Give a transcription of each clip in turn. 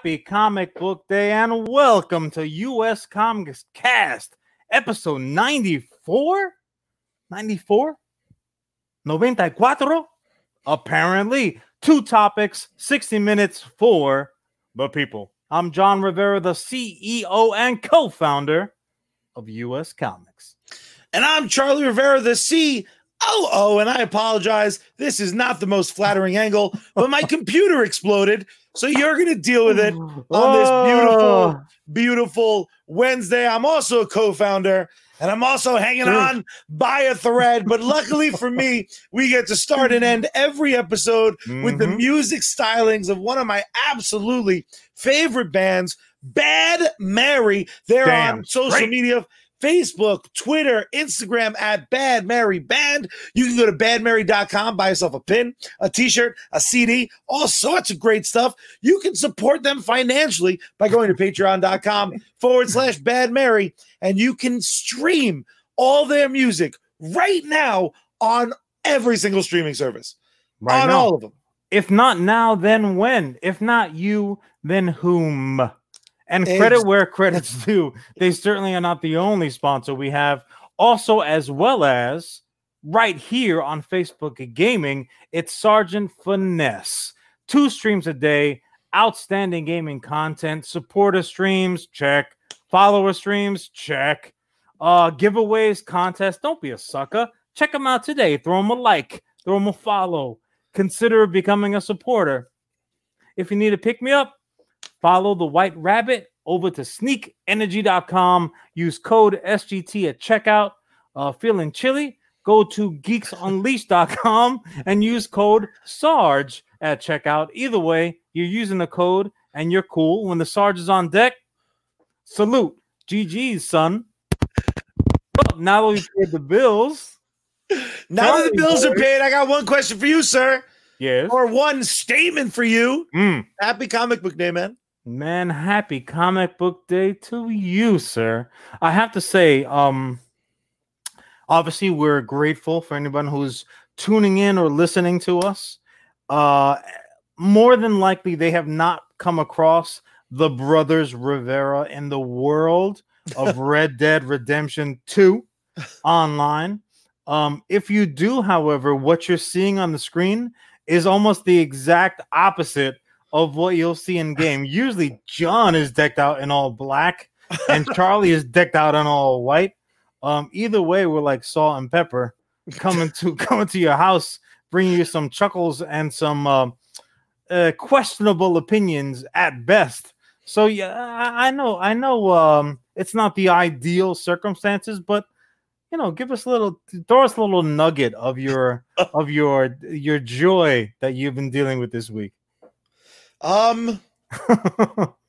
Happy comic book day and welcome to US Comics Cast, episode 94? 94? 94? Apparently, two topics, 60 minutes for the people. I'm John Rivera, the CEO and co founder of US Comics. And I'm Charlie Rivera, the. Oh, oh, and I apologize. This is not the most flattering angle, but my computer exploded. So you're going to deal with it on this beautiful, beautiful Wednesday. I'm also a co founder and I'm also hanging on by a thread. But luckily for me, we get to start and end every episode with the Mhm. music stylings of one of my absolutely favorite bands, Bad Mary. They're Damn on social straight. media. Facebook, Twitter, Instagram at Bad Mary Band. You can go to badmary.com, buy yourself a pin, a t shirt, a CD, all sorts of great stuff. You can support them financially by going to patreon.com forward slash Bad Mary, and you can stream all their music right now on every single streaming service. right on now. all of them. If not now, then when? If not you, then whom? And credit where credit's due. They certainly are not the only sponsor we have. Also, as well as right here on Facebook Gaming, it's Sergeant Finesse. Two streams a day, outstanding gaming content, supporter streams, check. Follower streams, check. Uh, giveaways, contests. Don't be a sucker. Check them out today. Throw them a like, throw them a follow. Consider becoming a supporter. If you need to pick me up, follow the White Rabbit over to sneakenergy.com. Use code SGT at checkout. Uh, feeling chilly? Go to geeksunleashed.com and use code SARGE at checkout. Either way, you're using the code and you're cool. When the Sarge is on deck, salute. GG's, son. Now that we've paid the bills, Now that the bills are paid, I got one question for you, sir, yes. or one statement for you. Mm. Happy comic book day, man. Man, happy comic book day to you, sir. I have to say, um, obviously, we're grateful for anyone who's tuning in or listening to us. Uh, more than likely, they have not come across the brothers Rivera in the world of Red Dead Redemption 2 online. Um, if you do, however, what you're seeing on the screen is almost the exact opposite of what you'll see in game. Usually, John is decked out in all black, and Charlie is decked out in all white. Um, either way, we're like salt and pepper coming to coming to your house, bringing you some chuckles and some uh, uh, questionable opinions at best. So yeah, I, I know, I know, um, it's not the ideal circumstances, but you know, give us a little, throw us a little nugget of your of your your joy that you've been dealing with this week. Um,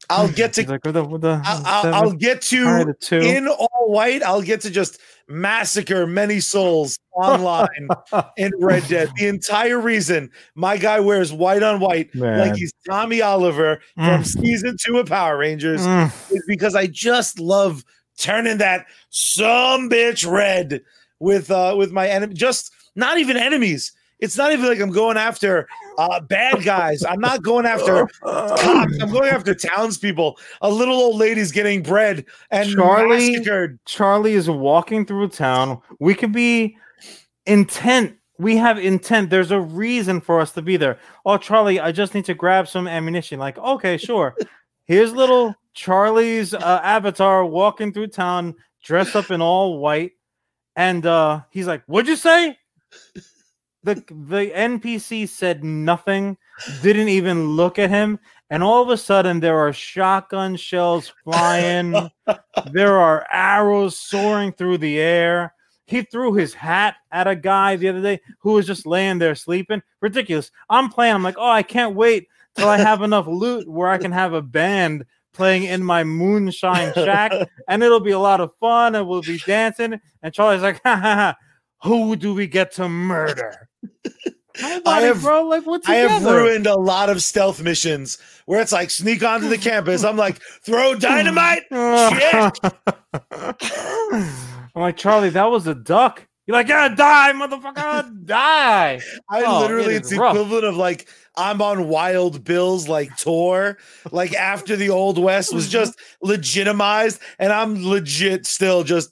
I'll get to like, the, I'll, I'll, get to in all white. I'll get to just massacre many souls online in Red Dead. The entire reason my guy wears white on white Man. like he's Tommy Oliver from Mm. season two of Power Rangers Mm. is because I just love turning that some bitch red with uh with my enemy. Just not even enemies. It's not even like I'm going after uh bad guys. I'm not going after cops. I'm going after townspeople. A little old lady's getting bread and Charlie- massacred. Charlie is walking through town. We could be intent. We have intent. There's a reason for us to be there. Oh, Charlie, I just need to grab some ammunition. Like, okay, sure. Here's little Charlie's uh, avatar walking through town, dressed up in all white, and uh, he's like, "What'd you say?" The The NPC said nothing, didn't even look at him, and all of a sudden there are shotgun shells flying there are arrows soaring through the air. He threw his hat at a guy the other day who was just laying there sleeping. Ridiculous. I'm playing. I'm like, oh, I can't wait till I have enough loot where I can have a band playing in my moonshine shack, and it'll be a lot of fun, and we'll be dancing. And Charlie's like, ha, ha, ha, who do we get to murder? Nobody, have- bro. Like, what's I have ruined a lot of stealth missions where it's like sneak onto the campus. I'm like, throw dynamite. Shit. I'm like, Charlie, that was a duck. You're like, yeah, die, motherfucker, die. I Oh, literally, it it's the rough. equivalent of like I'm on Wild Bill's like tour, like after the Old West was just legitimized, and I'm legit still just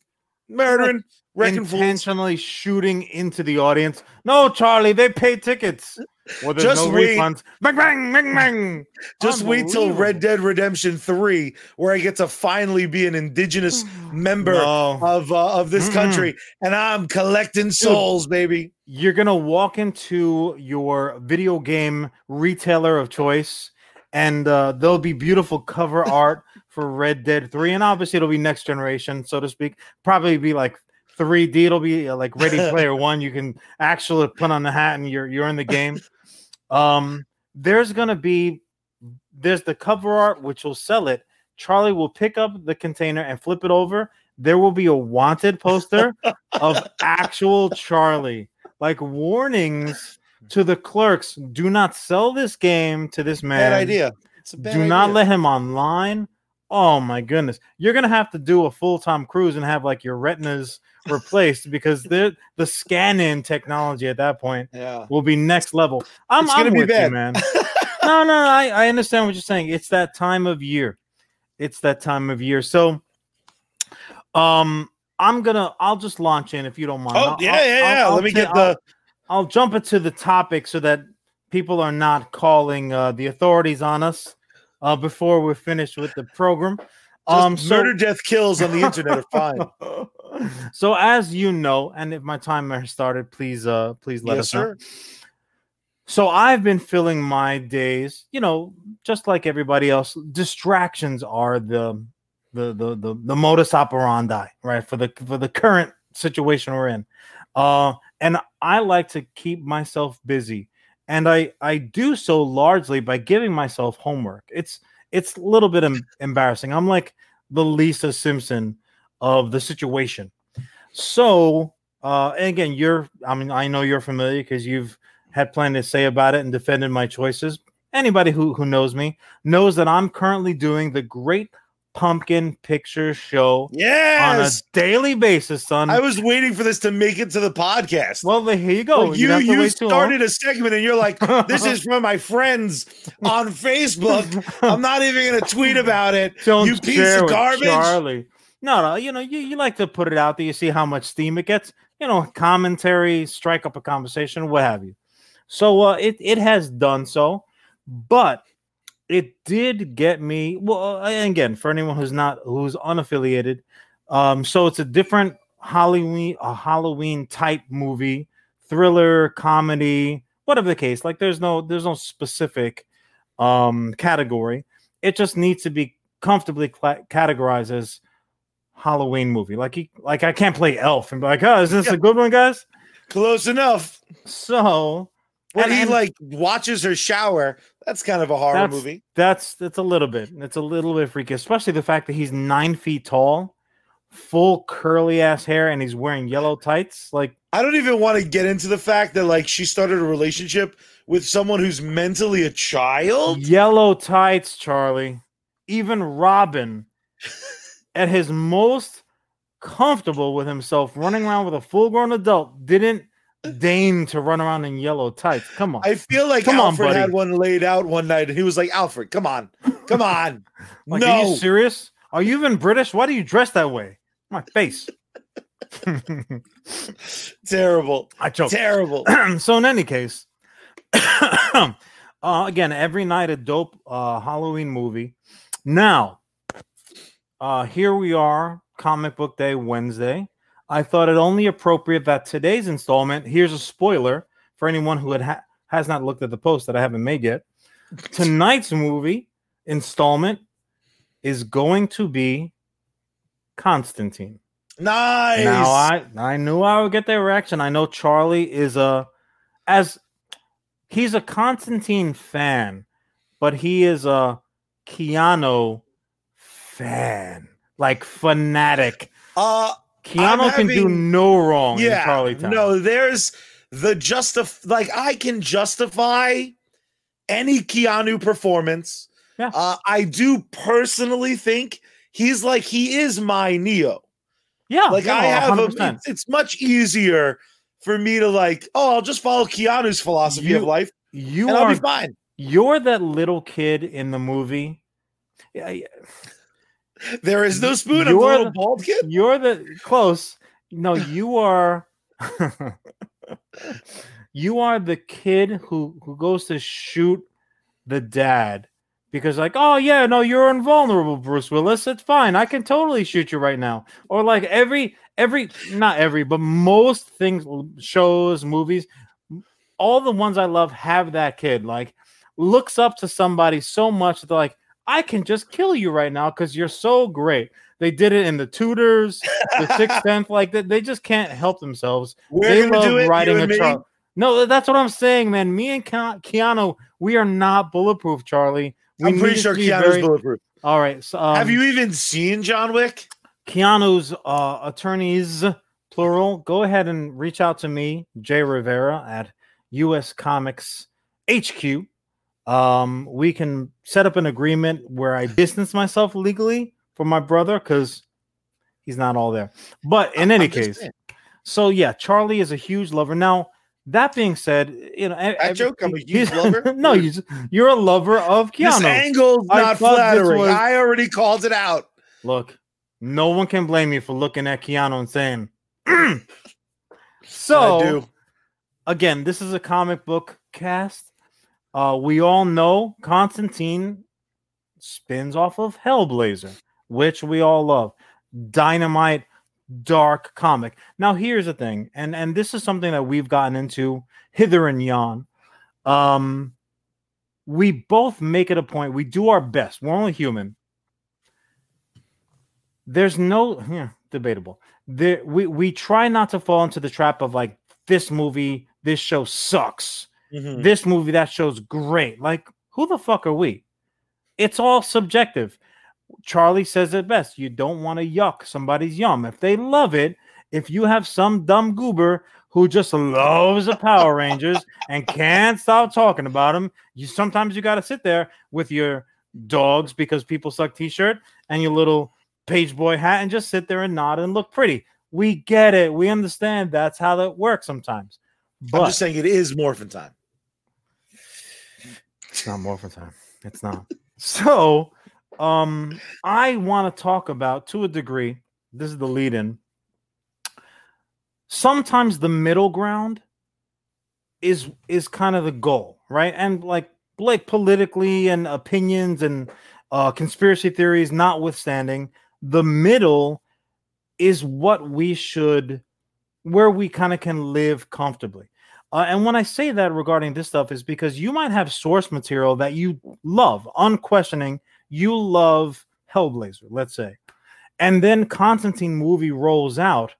murdering. Intentionally shooting into the audience. No, Charlie, they pay tickets. Well, Just no wait. refunds. Bang, bang, bang, bang. Just wait till Red Dead Redemption 3, where I get to finally be an indigenous member No. of uh, of this Mm-mm. country, and I'm collecting souls, baby. You're gonna walk into your video game retailer of choice, and uh, there'll be beautiful cover art for Red Dead 3, and obviously it'll be next generation, so to speak. Probably be like 3D. It'll be uh, like Ready Player One. You can actually put on the hat and you're you're in the game. Um, there's gonna be there's the cover art which will sell it. Charlie will pick up the container and flip it over. There will be a wanted poster of actual Charlie. Like warnings to the clerks: do not sell this game to this man. Bad idea. It's a bad Do not let him online. Oh my goodness. You're gonna have to do a full-time cruise and have like your retinas replaced because the the scan-in technology at that point Yeah. will be next level. I'm, It's gonna I'm be with bad. you, man. no, no, I, I understand what you're saying. It's that time of year. It's that time of year. So um I'm gonna I'll just launch in if you don't mind. Oh I'll- yeah, I'll- yeah, yeah. I'll Let me get the. I'll jump into the topic so that people are not calling uh, the authorities on us uh, before we're finished with the program. Um, Um, so, murder, death, kills on the internet are fine. so as you know, and if my timer has started, please, uh, please let yes, us know. So I've been filling my days, you know, just like everybody else. Distractions are the the the the, the modus operandi, right? For the for the current situation we're in. Uh and I like to keep myself busy. And I I do so largely by giving myself homework. It's it's a little bit em- embarrassing. I'm like the Lisa Simpson of the situation. So, uh and again, you're I mean I know you're familiar because you've had plenty to say about it and defended my choices. Anybody who, who knows me knows that I'm currently doing the Great Pumpkin Picture Show on a daily basis, son. I was waiting for this to make it to the podcast. well, here you go. Like, You you you wait too long. started a segment and you're like, this is from my friends on Facebook. I'm not even gonna tweet about it. Don't you piece of garbage. Charlie. No, no, you know, you, you like to put it out there. You see how much steam it gets. You know, commentary, strike up a conversation, what have you. So uh, it it has done so, but it did get me. Well, uh, again, for anyone who's not who's unaffiliated, um, so it's a different Halloween a Halloween type movie, thriller, comedy, whatever the case. Like there's no there's no specific um category. It just needs to be comfortably cla categorized as Halloween movie. Like he, like I can't play Elf and be like, oh, is this Yeah. a good one, guys? Close enough. So When And- he like watches her shower, that's kind of a horror That's- movie. that's that's a little bit. It's a little bit freaky, especially the fact that he's nine feet tall, full curly ass hair, and he's wearing yellow tights. Like I don't even want to get into the fact that like she started a relationship with someone who's mentally a child. yellow tights, Charlie. Even Robin, at his most comfortable with himself, running around with a full grown adult, didn't deign to run around in yellow tights. Come on. I feel like Come on, Alfred had one laid out one night and he was like, Alfred, come on. Come on. Like, are you no. serious? Are you even British? Why do you dress that way? My face. Terrible. I choked. Terrible. so in any case, uh, again, every night a dope uh, Halloween movie. Now, uh, here we are, Comic Book Day Wednesday. I thought it only appropriate that today's installment. Here's a spoiler for anyone who had ha- has not looked at the post that I haven't made yet. Tonight's movie installment is going to be Constantine. Nice. Now I I knew I would get their reaction. I know Charlie is a as he's a Constantine fan, but he is a Keanu fan, like fanatic. uh Keanu can do no wrong in yeah. Charlie Town. No, there's the justif like I can justify any Keanu performance. Yeah. Uh, I do personally think he's like he is my Neo. Yeah, Like yeah, I have a, 100%. it's, it's much easier for me to like, oh, I'll just follow Keanu's philosophy of life you and I'll are be fine. you're that little kid in the movie. Yeah, yeah, There is no spoon. I'm the You're little the- bald kid. You're the close. No, you are. you are the kid who who goes to shoot the dad because like oh yeah no you're invulnerable bruce willis it's fine i can totally shoot you right now or like every every not every but most things shows movies all the ones i love have that kid like looks up to somebody so much that they're like i can just kill you right now because you're so great they did it in the tutors the sixth tenth like they, they just can't help themselves We're they love do it. riding a truck. No, that's what I'm saying, man. Me and Keanu, we are not bulletproof, Charlie. We I'm pretty sure Keanu's very- bulletproof. All right. So, um, have you even seen John Wick? Keanu's uh, attorneys, plural? Go ahead and reach out to me, Jay Rivera at US Comics HQ. Um, we can set up an agreement where I distance myself legally from my brother because he's not all there. But in any case, so yeah, Charlie is a huge lover. Now, that being said, you know, I, joke, I'm a huge lover? no, you you're a lover of Keanu. this angle's I not flattering. was- I already called it out. Look, no one can blame you for looking at Keanu and saying. so I do. again, this is a comic book cast. Uh, we all know Constantine spins off of Hellblazer, which we all love. Dynamite, dark comic. Now, here's the thing, and and this is something that we've gotten into hither and yon. Um, we both make it a point. We do our best. We're only human. There's no yeah, debatable. There we we try not to fall into the trap of like this movie, this show sucks. Mhm. This movie, that show's great. Like, who the fuck are we? It's all subjective. Charlie says it best. You don't want to yuck somebody's yum. If they love it, if you have some dumb goober who just loves the Power Rangers and can't stop talking about them, you sometimes you got to sit there with your dogs because people suck t-shirt and your little page boy hat and just sit there and nod and look pretty. We get it. We understand that's how that works sometimes. But I'm just saying it is morphin time. It's not morphin time. It's not. so, um, I want to talk about to a degree. This is the lead in. Sometimes the middle ground is is kind of the goal, right? And like like politically and opinions and uh, conspiracy theories notwithstanding, the middle is what we should, where we kind of can live comfortably. Uh, and when I say that regarding this stuff is because you might have source material that you love, unquestioning. You love Hellblazer, let's say, and then Constantine movie rolls out,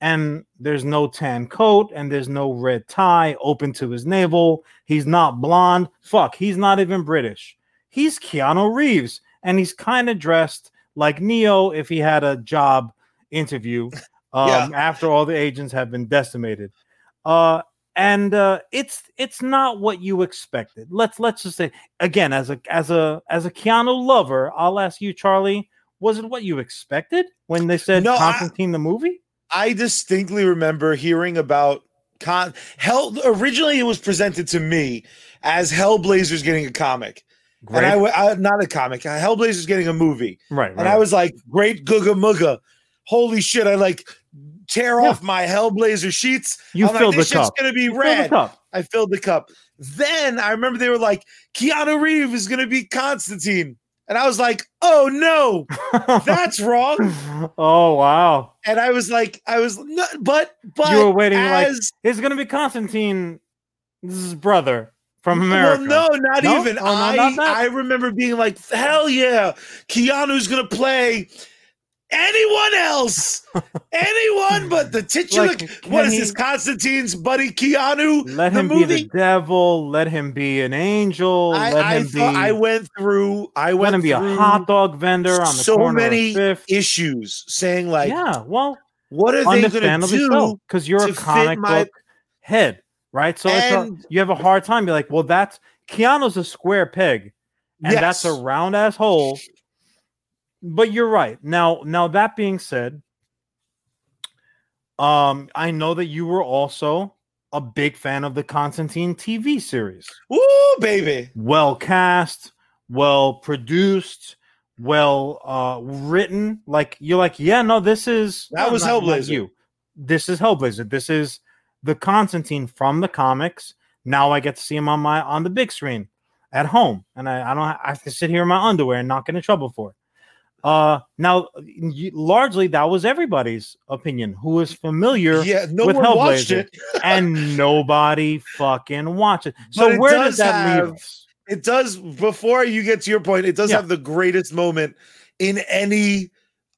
and there's no tan coat and there's no red tie open to his navel. He's not blonde. Fuck, he's not even British. He's Keanu Reeves, and he's kind of dressed like Neo if he had a job interview um, Yeah. after all the agents have been decimated. Uh, and uh, it's it's not what you expected. Let's let's just say again, as a as a as a Keanu lover, I'll ask you, Charlie, was it what you expected when they said No, I- Constantine the movie? I distinctly remember hearing about con Hell. Originally, it was presented to me as Hellblazer's getting a comic, and I, I not a comic. uh, Hellblazer's getting a movie, right, and I was like, "Great googa mooga! Holy shit!" I like tear Yeah. off my Hellblazer sheets. you I'm like, filled the this shit's cup. gonna be red. I filled the cup. Then I remember they were like, Keanu Reeves is gonna be Constantine, and I was like, "Oh no, that's wrong." oh wow! And I was like, I was, no, but but You were waiting, like, It's gonna be Constantine, his brother from Well, America. no, not No? even. Oh, no, I not? I remember being like, hell yeah, Keanu's gonna play anyone else, anyone but the titular. Like, what is he- this? Constantine's buddy Keanu. Let him be the devil. Let him be an angel. I, let I him be. I went through. I let went him be a hot dog vendor on the so corner many issues, saying like, yeah, well, what are they gonna do? because you're to a comic my- book head, right? So it's a- you have a hard time. You're like, well, that's Keanu's a square peg, and that's a round ass hole. But you're right. Now, now that being said, Um, I know that you were also a big fan of the Constantine TV series. Woo, baby. Well cast, well produced, well uh written. Like you're like, yeah, no, this is That no, was not- not Hellblazer. You. This is Hellblazer. This is the Constantine from the comics. Now I get to see him on my on the big screen at home, and I, I don't I have to sit here in my underwear and not get in trouble for it. Uh, now largely that was everybody's opinion who is familiar Yeah, no with one watched Hellblazer. it. and nobody fucking watched it. So it where does does that leave have- us? It does. Before you get to your point, it does Yeah. have the greatest moment in any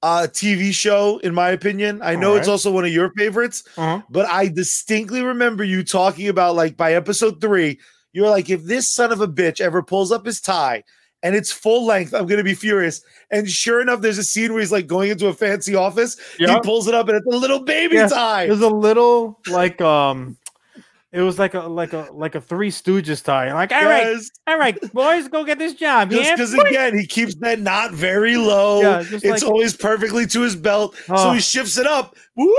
uh TV show, in my opinion. I know it's also one of your favorites, Uh-huh. but I distinctly remember you talking about like by episode three, you're like, if this son of a bitch ever pulls up his tie and it's full length, I'm gonna be furious. And sure enough, there's a scene where he's like going into a fancy office. He pulls it up and it's a little baby Yeah, tie. It was a little like um it was like a like a like a three stooges tie. Like, all right, Yes. all right, boys, go get this job. Just Yeah. because again he keeps that knot very low. Yeah, it's like- always perfectly to his belt. so he shifts it up. Whoop,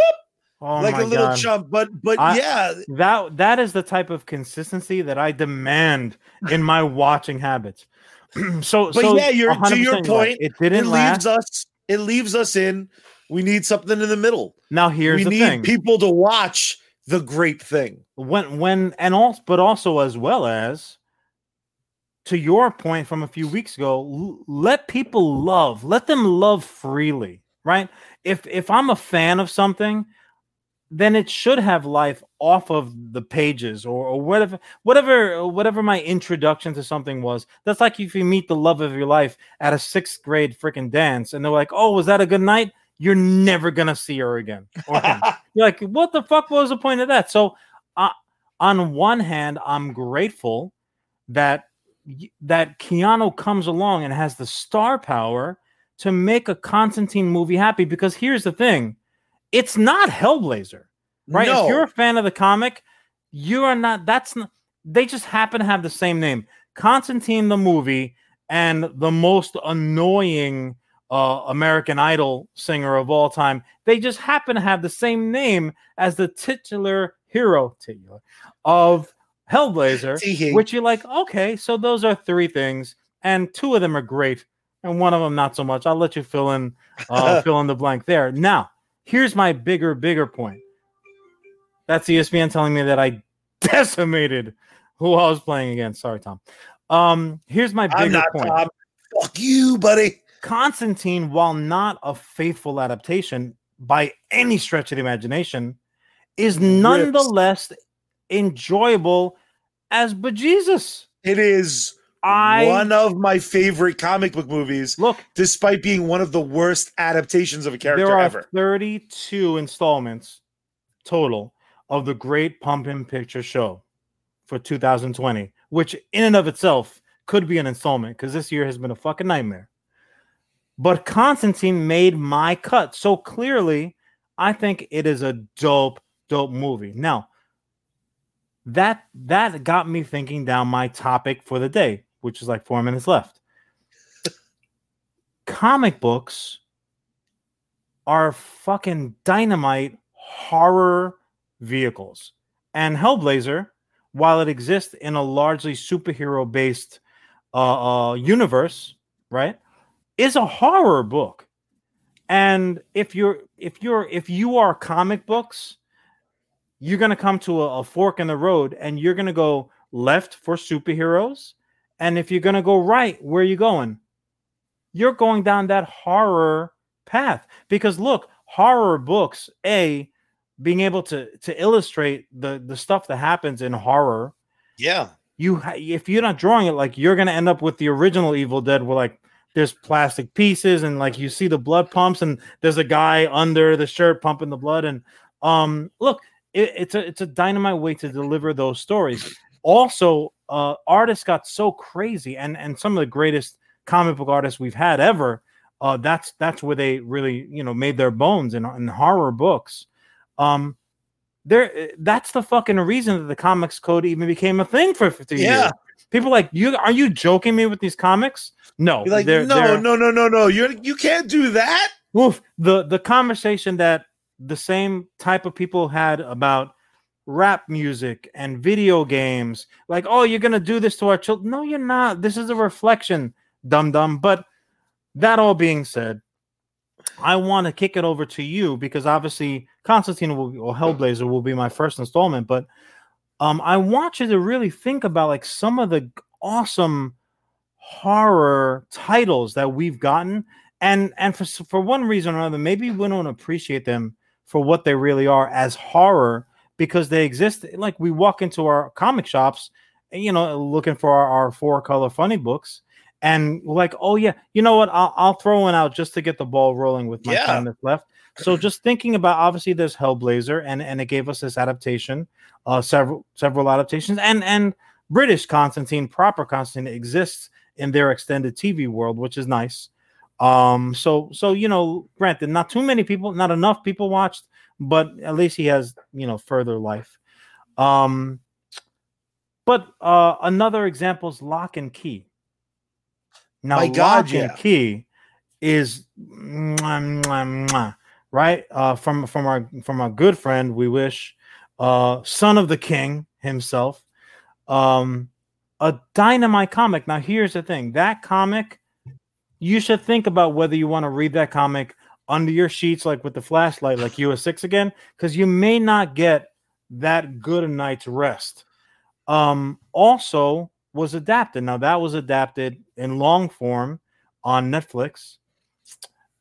Oh like a little God. chump. But but I- yeah, That that is the type of consistency that I demand in my watching habits. so, But so yeah, you're- to your you're right. point, it it didn't leaves last. us it leaves us in we need something in the middle. Now here's we the need thing: people to watch the great thing. when when and also, but also as well as to your point from a few weeks ago, l- let people love, let them love freely, right? If if I'm a fan of something, then it should have life off of the pages or, or whatever whatever whatever my introduction to something was. That's like if you meet the love of your life at a sixth grade freaking dance and they're like oh was that a good night? You're never gonna see her again or you're like what the fuck was the point of that? So uh, on one hand i'm grateful that that keanu comes along and has the star power to make a constantine movie happy because here's the thing it's not Hellblazer, right? No. If you're a fan of the comic, you are not. That's not. They just happen to have the same name, Constantine the movie, and the most annoying uh, American Idol singer of all time. They just happen to have the same name as the titular hero titular, of Hellblazer, which you're like, okay, so those are three things, and two of them are great, and one of them not so much. I'll let you fill in uh, fill in the blank there. Now, here's my bigger, bigger point. That's ESPN telling me that I decimated who I was playing against. Sorry, Tom. Um, here's my I'm bigger not point. Tom. Fuck you, buddy. Constantine, while not a faithful adaptation by any stretch of the imagination, is nonetheless enjoyable as bejesus. It is I one of my favorite comic book movies, look. despite being one of the worst adaptations of a character there are ever. 32 installments total of the Great Pumpkin Picture Show for 2020, which in and of itself could be an installment because this year has been a fucking nightmare. But Constantine made my cut. So clearly, I think it is a dope, dope movie. Now, that that got me thinking down my topic for the day, which is like four minutes left. Comic books are fucking dynamite horror vehicles. And Hellblazer, while it exists in a largely superhero based uh, uh, universe, right, is a horror book. And if you're if you're if you are comic books, you're gonna come to a, a fork in the road, and you're gonna go left for superheroes, and if you're gonna go right, where are you going? You're going down that horror path because look, horror books, a being able to to illustrate the the stuff that happens in horror Yeah. you if you're not drawing it like you're gonna end up with the original Evil Dead where like there's plastic pieces and like you see the blood pumps and there's a guy under the shirt pumping the blood and um look it, it's a it's a dynamite way to deliver those stories. Also, uh artists got so crazy and and some of the greatest comic book artists we've had ever. Uh, that's that's where they really you know made their bones in, in horror books. Um, there that's the fucking reason that the comics code even became a thing for 50 Yeah. years. People like you are you joking me with these comics? No, You're like, they're- no, they're- no, no, no, no. You're you can't do that. Oof, the the conversation that the same type of people had about rap music and video games. Like, oh, you're gonna do this to our children. No, you're not. This is a reflection, dum dum. But that all being said, I want to kick it over to you because obviously Constantine will, or Hellblazer will be my first installment, but um, I want you to really think about like some of the awesome horror titles that we've gotten, and and for for one reason or another, maybe we don't appreciate them for what they really are as horror because they exist. Like we walk into our comic shops, you know, looking for our, our four color funny books, and like, oh yeah, you know what? I'll, I'll throw one out just to get the ball rolling with my Yeah. time that's left. So just thinking about obviously there's Hellblazer, and and it gave us this adaptation, uh, several several adaptations, and and British Constantine, proper Constantine exists in their extended TV world, which is nice. Um, so so you know, granted, not too many people, not enough people watched, but at least he has you know further life. Um, but uh, another example is Locke and Key. Now, My God, Locke and. Key is mwah, mwah, mwah, right uh, from from our from our good friend. We wish uh, son of the king himself. Um, a dynamite comic. Now, here's the thing: that comic, you should think about whether you want to read that comic under your sheets, like with the flashlight, like you US six again, because you may not get that good a night's rest. Um, also was adapted. Now that was adapted in long form on Netflix,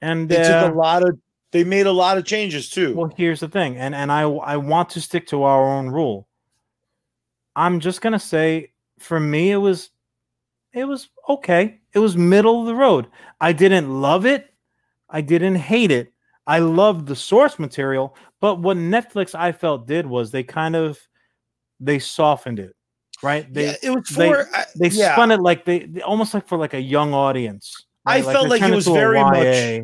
and They uh, took a lot of. They made a lot of changes too. well, here's the thing, and and I I want to stick to our own rule. I'm just gonna say, for me, it was, it was okay. It was middle of the road. I didn't love it. I didn't hate it. I loved the source material, but what Netflix I felt did was they kind of, they softened it, right? They yeah, it was they- for. I- they yeah. spun it like they, they- almost like for like a young audience. I right? felt they like it was very much.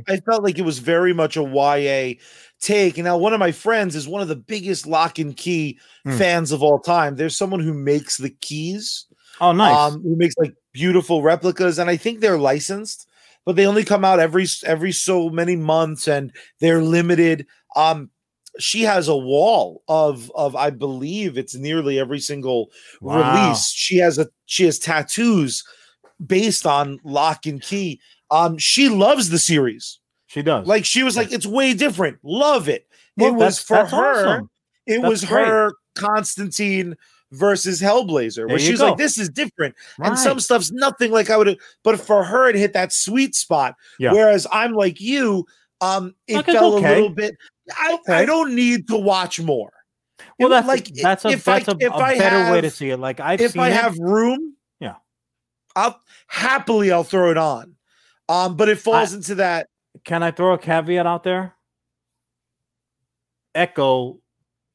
I felt like it was very much a YA take. And now one of my friends is one of the biggest Locke and key Hmm. fans of all time. There's someone who makes the keys. Oh, nice. Um, who makes like beautiful replicas, and I think they're licensed, but they only come out every every so many months, and they're limited. Um, she has a wall of of I believe it's nearly every single Wow. release. She has a she has tattoos based on Locke and Key. Um, she loves the series. She does. Like she was like, it's way different. Love it. Well, it was for her. awesome. It That's was great. her Constantine versus Hellblazer, where she's go. like, this is different. And some stuff's nothing like I would but for her, it hit that sweet spot. Yeah. Whereas I'm like you, um, it Like, fell okay. a little bit. I, Okay. I don't need to watch more. Well, It- that's like that's a if that's I, a, if a I better way to see it. Like I've if I it. have room, Yeah. I'll happily I'll throw it on. Um, but it falls into that. Can I throw a caveat out there? Echo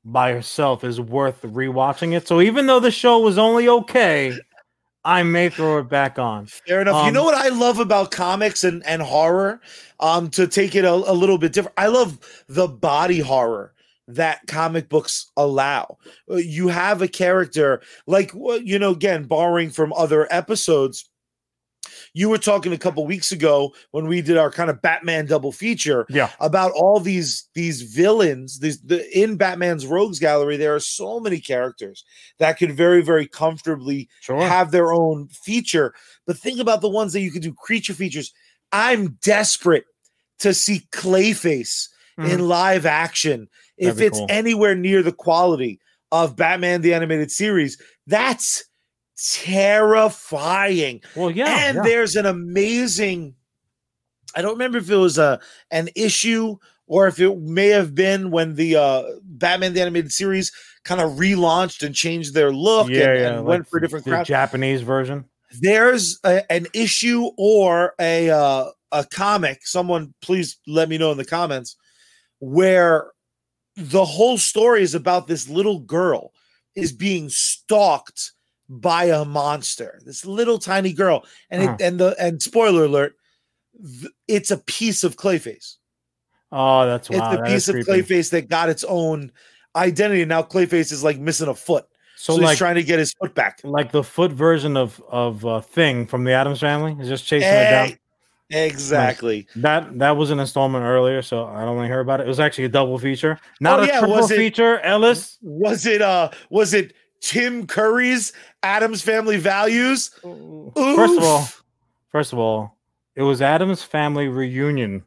by herself is worth rewatching it. So even though the show was only okay, I may throw it back on. Fair enough. you Um, know what I love about comics and, and horror? Um, to take it a, a little bit different, I love the body horror that comic books allow. Uh, You have a character like you know, again, borrowing from other episodes. You were talking a couple weeks ago when we did our kind of Batman double feature Yeah. about all these these villains these the in batman's rogues gallery there are so many characters that could very very comfortably Sure. have their own feature but think about the ones that you could do creature features i'm desperate to see clayface hmm. in live action if. That'd be it's cool. anywhere near the quality of batman the animated series that's terrifying well, yeah. and yeah. there's an amazing i don't remember if it was a an issue or if it may have been when the uh batman the animated series kind of relaunched and changed their look and, and like went for a different crowd Japanese version. there's a, an issue or a uh, a comic someone please let me know in the comments where the whole story is about this little girl is being stalked by a monster this little tiny girl and Uh-huh. and the and spoiler alert th- it's a piece of clayface Oh, that's it's wow. a piece of creepy. clayface that got its own identity now clayface is like missing a foot So, so, he's trying to get his foot back like the foot version of of uh, Thing from the Addams Family is just chasing it down. Hey, Exactly. That that was an installment earlier, so I don't want to hear about it. It was actually a double feature, not Oh, a yeah, triple it- feature. Ellis, Was it uh was it Tim Curry's Addams Family Values? first of all, first of all, it was Addams Family Reunion,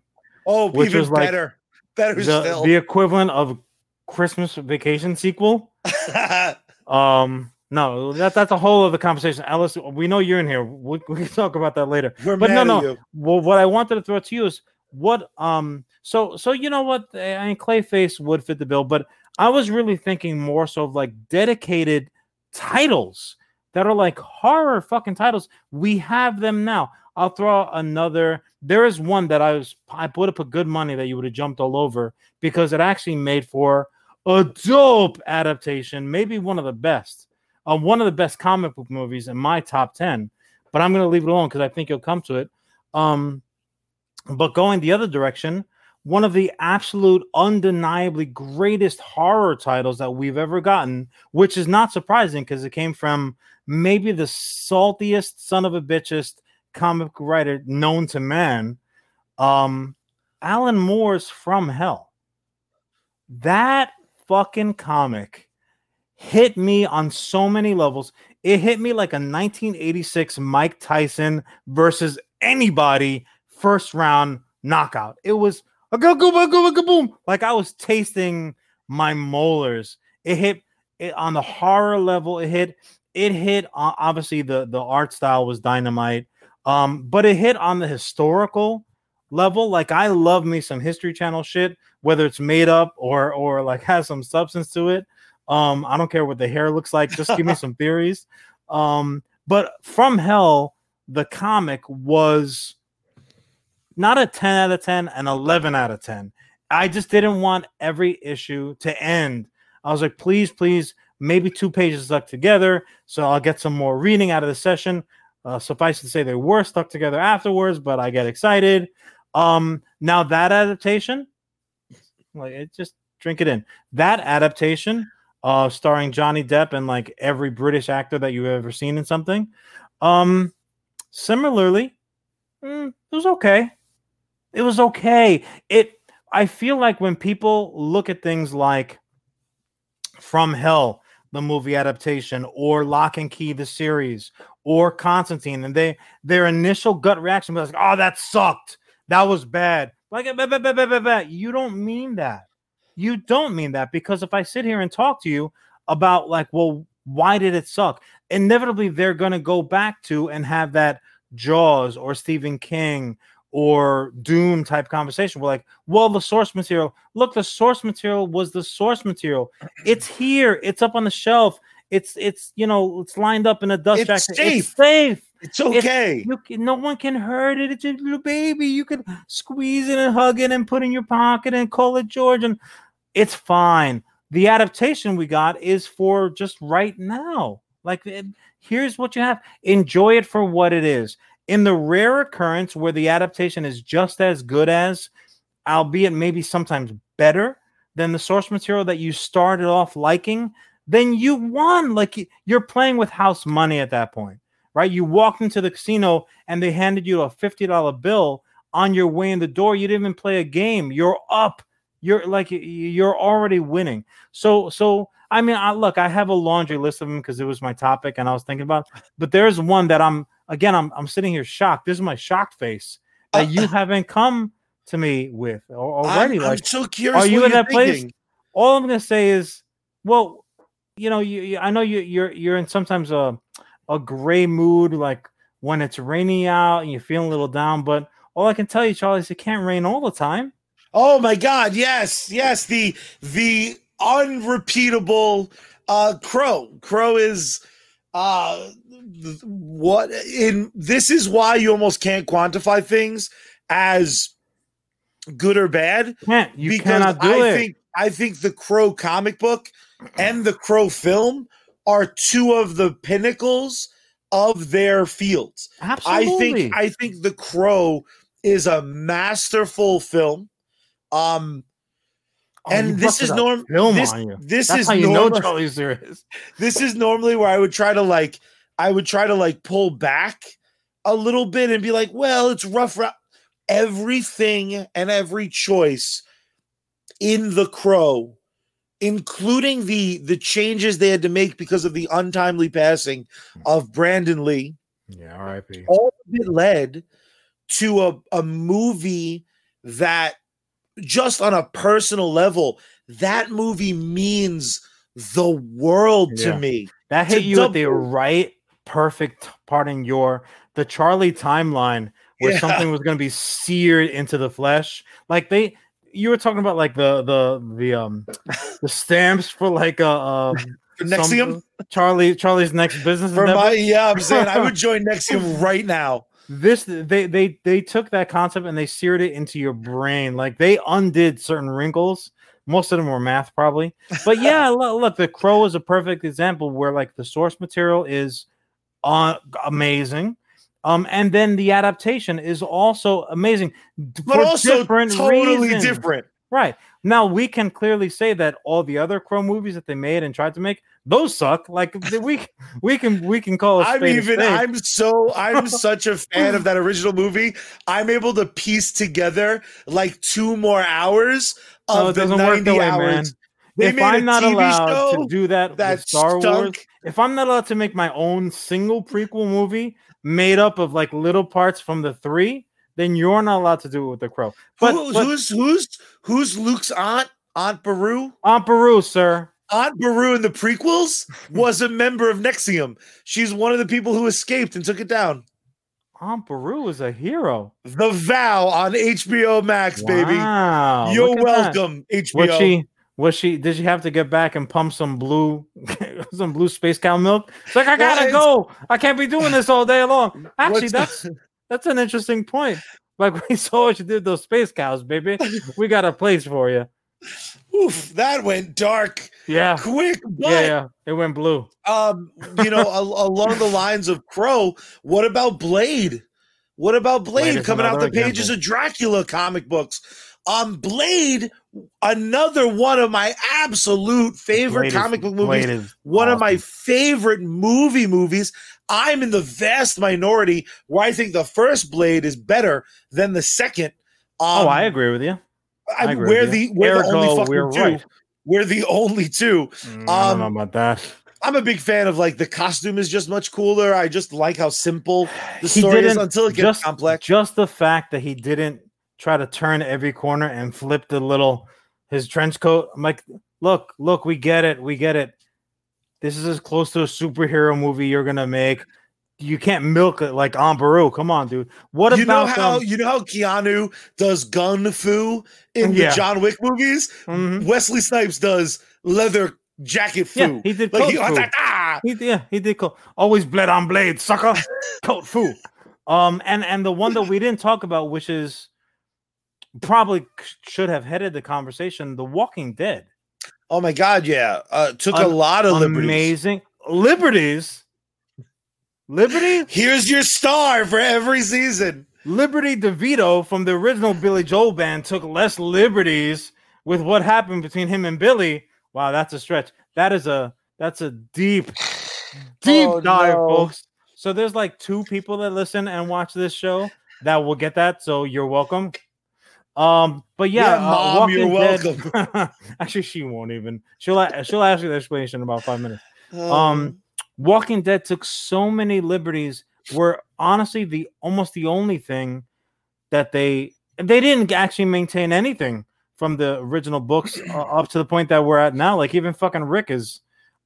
oh, which even was like better. Better the, still. the equivalent of Christmas Vacation sequel. Um, no, that that's a whole other conversation. Ellis, we know you're in here. We, we can talk about that later. We're But no, no. Well, what I wanted to throw to you is what um so so you know what I mean Clayface would fit the bill, but I was really thinking more so of like dedicated titles that are like horror fucking titles. We have them now. I'll throw another. There is one that I was I put up a good money that you would have jumped all over because it actually made for a dope adaptation, maybe one of the best, uh, one of the best comic book movies in my top ten. But I'm gonna leave it alone because I think you'll come to it. Um, but going the other direction, one of the absolute undeniably greatest horror titles that we've ever gotten, which is not surprising because it came from maybe the saltiest son of a bitchest comic writer known to man, um, Alan Moore's From Hell. That fucking comic hit me on so many levels. It hit me like a 1986 Mike Tyson versus anybody first round knockout. It was a go go go go go boom. Like I was tasting my molars. It hit it on the horror level. It hit it hit uh, obviously the the art style was dynamite. Um, but it hit on the historical level. Like I love me some History Channel shit, whether it's made up or or like has some substance to it. Um, I don't care what the hair looks like. Just give me some theories. Um, but from hell, the comic was not a 10 out of 10, an 11 out of 10. I just didn't want every issue to end. I was like, please, please, maybe two pages stuck together. So I'll get some more reading out of the session. Uh, suffice to say, they were stuck together afterwards, but I get excited. Um, now that adaptation, like it just drink it in. That adaptation, uh, starring Johnny Depp and like every British actor that you've ever seen in something. Um, similarly, mm, it was okay. It was okay. It. I feel like when people look at things like From Hell, the movie adaptation, or Locke and Key, the series, or Constantine, and they their initial gut reaction was like, "Oh, that sucked. That was bad." Like, "Bah, bah, bah, bah, bah, bah." you don't mean that. You don't mean that because if I sit here and talk to you about like, well, why did it suck? Inevitably, they're gonna go back to and have that Jaws or Stephen King or Doom type conversation. We're like, well, the source material. Look, the source material was the source material. It's here. It's up on the shelf. It's it's you know it's lined up in a dust It's jacket. safe. It's safe. It's okay. You can, no one can hurt it. It's a little baby. You can squeeze it and hug it and put in your pocket and call it George, and it's fine. The adaptation we got is for just right now. Like, it- here's what you have. Enjoy it for what it is. In the rare occurrence where the adaptation is just as good as, albeit maybe sometimes better than the source material that you started off liking, then you won. Like you're playing with house money at that point, right? You walked into the casino and they handed you a $50 bill on your way in the door. You didn't even play a game. You're up. You're like you're already winning. So so I mean, I look, I have a laundry list of them because it was my topic and I was thinking about, but there's one that I'm again, I'm I'm sitting here shocked. This is my shocked face that you haven't come to me with already. I'm, I'm like, so curious. are you in that place? all I'm gonna say is, well, you know, you, you I know you you're you're in sometimes a a gray mood, like when it's rainy out and you're feeling a little down. But all I can tell you, Charlie, is it can't rain all the time. Oh my God! Yes, yes. The the unrepeatable uh, crow. Crow is uh, what in. This is why you almost can't quantify things as good or bad. Can't you cannot do I it? think I think the Crow comic book and the Crow film are two of the pinnacles of their fields. Absolutely. I think I think The Crow is a masterful film. Um Oh, and this is a norm film this, on you. this That's is how you know normal Charlie's serious. this is normally where I would try to like I would try to like pull back a little bit and be like, well, it's rough. Ra- everything and every choice in the crow including the the changes they had to make because of the untimely passing hmm. of Brandon Lee Yeah, R.I.P. all of it led to a, a movie that just on a personal level that movie means the world to me That to hit you at the right, perfect part in your the Charlie timeline where Yeah. something was going to be seared into the flesh. Like they, you were talking about like the the the um the stamps for like a um, NXIVM Charlie Charlie's next business. for my yeah i'm saying i would join NXIVM right now this they they they took that concept and they seared it into your brain like they undid certain wrinkles most of them were math probably but yeah look, look the crow is a perfect example where like the source material is uh, amazing um and then the adaptation is also amazing but also different totally reasons. different right now we can clearly say that all the other crow movies that they made and tried to make those suck like we we can we can call it I'm even I'm so I'm such a fan of that original movie. I'm able to piece together like two more hours of Oh, the doesn't 90 work way, hours. man. They if made a I'm not TV allowed show to do that, that with Star Wars, if I'm not allowed to make my own single prequel movie made up of like little parts from the three, then you're not allowed to do it with the Crow. But, Who- but who's who's who's Luke's aunt? Aunt Beru? Aunt Beru, sir. Aunt Beru in the prequels was a member of NXIVM. She's one of the people who escaped and took it down. Aunt Beru is a hero. The Vow on HBO Max, baby. You're at that. welcome, HBO. Was she? Was she? Did she have to get back and pump some blue, some blue space cow milk? It's like I gotta go. I can't be doing this all day long. Actually, that's that's an interesting point. Like we saw what you did those space cows, baby. We got a place for you. Oof, that went dark Yeah, quick. But yeah, yeah. It went blue. um, you know, al- along the lines of Crow, what about Blade? What about Blade, Blade coming out the pages example. of Dracula comic books? Um, Blade, another one of my absolute favorite comic book movies. One of my favorite movie movies. I'm in the vast minority where I think the first Blade is better than the second. Um, oh, I agree with you. I, I we're the you. we're the only fucking we're two. right. We're the only two. Mm, I don't know um, about that. I'm a big fan of like the costume is just much cooler. I just like how simple the story is until it gets just, complex. Just the fact that he didn't try to turn every corner and flip the little his trench coat. I'm like, look, look, we get it, we get it. This is as close to a superhero movie you're gonna make. You can't milk it like Aunt Beru. Come on, dude. What you know how um, you know how Keanu does gun fu in Yeah. the John Wick movies? mhm. Wesley Snipes does leather jacket fu. Yeah, he did like coat he, fu. ah, He yeah, he did cool. Always bled on blade, sucker. Coat foo. Um, and and the one that we didn't talk about, which is probably should have headed the conversation, The Walking Dead. Oh my god, yeah. Uh, took a Un- lot of liberties. Amazing liberties. Liberty, Here's your star for every season. Liberty DeVito from the original Billy Joel band took less liberties with what happened between him and Billy. Wow, that's a stretch. That is a that's a deep, deep Oh, dive, no. folks. So there's like two people that listen and watch this show that will get that. So you're welcome. Um, but yeah, Yeah, uh, Mom, you're Walking Dead- Actually, she won't even. She'll she'll ask you the explanation in about five minutes. Um, Walking Dead took so many liberties. Were honestly the almost the only thing that they they didn't actually maintain anything from the original books uh, up to the point that we're at now. Like even fucking Rick is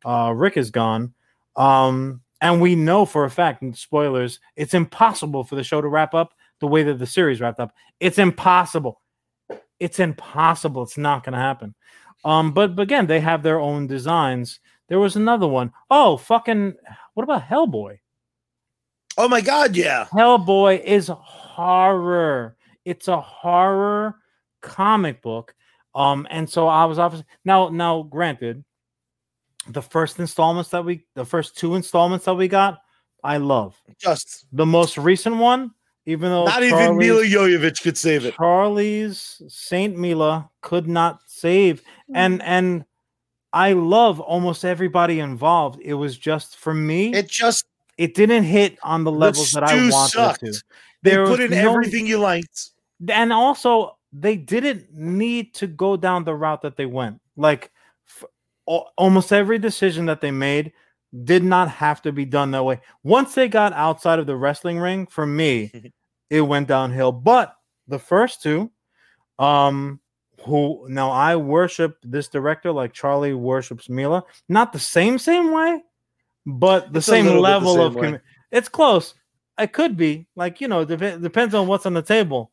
uh Rick is gone. Um and we know for a fact, and spoilers, it's impossible for the show to wrap up the way that the series wrapped up. It's impossible. It's impossible. It's not going to happen. Um, but, but again, they have their own designs. There was another one. Oh, fucking! What about Hellboy? oh my god, yeah. Hellboy is horror. It's a horror comic book. Um, and so I was obviously now now granted, the first installments that we the first two installments that we got, I love. Just The most recent one, even though not even Charlie's- Milla Jovovich could save it. Charlie's Saint Milla could not save, mm. and and I love almost everybody involved. It was just for me, it, just It didn't hit on the levels that I wanted sucked. to. they There put in no- everything you liked. and also they didn't need to go down the route that they went. Like f- almost every decision that they made did not have to be done that way. Once they got outside of the wrestling ring, for me, it went downhill. But the first two, um, who now I worship this director like Charlie worships Milla, not the same same way, but the It's same bit the level same of. commi- it's close. It could be like you know, dep- depends on what's on the table.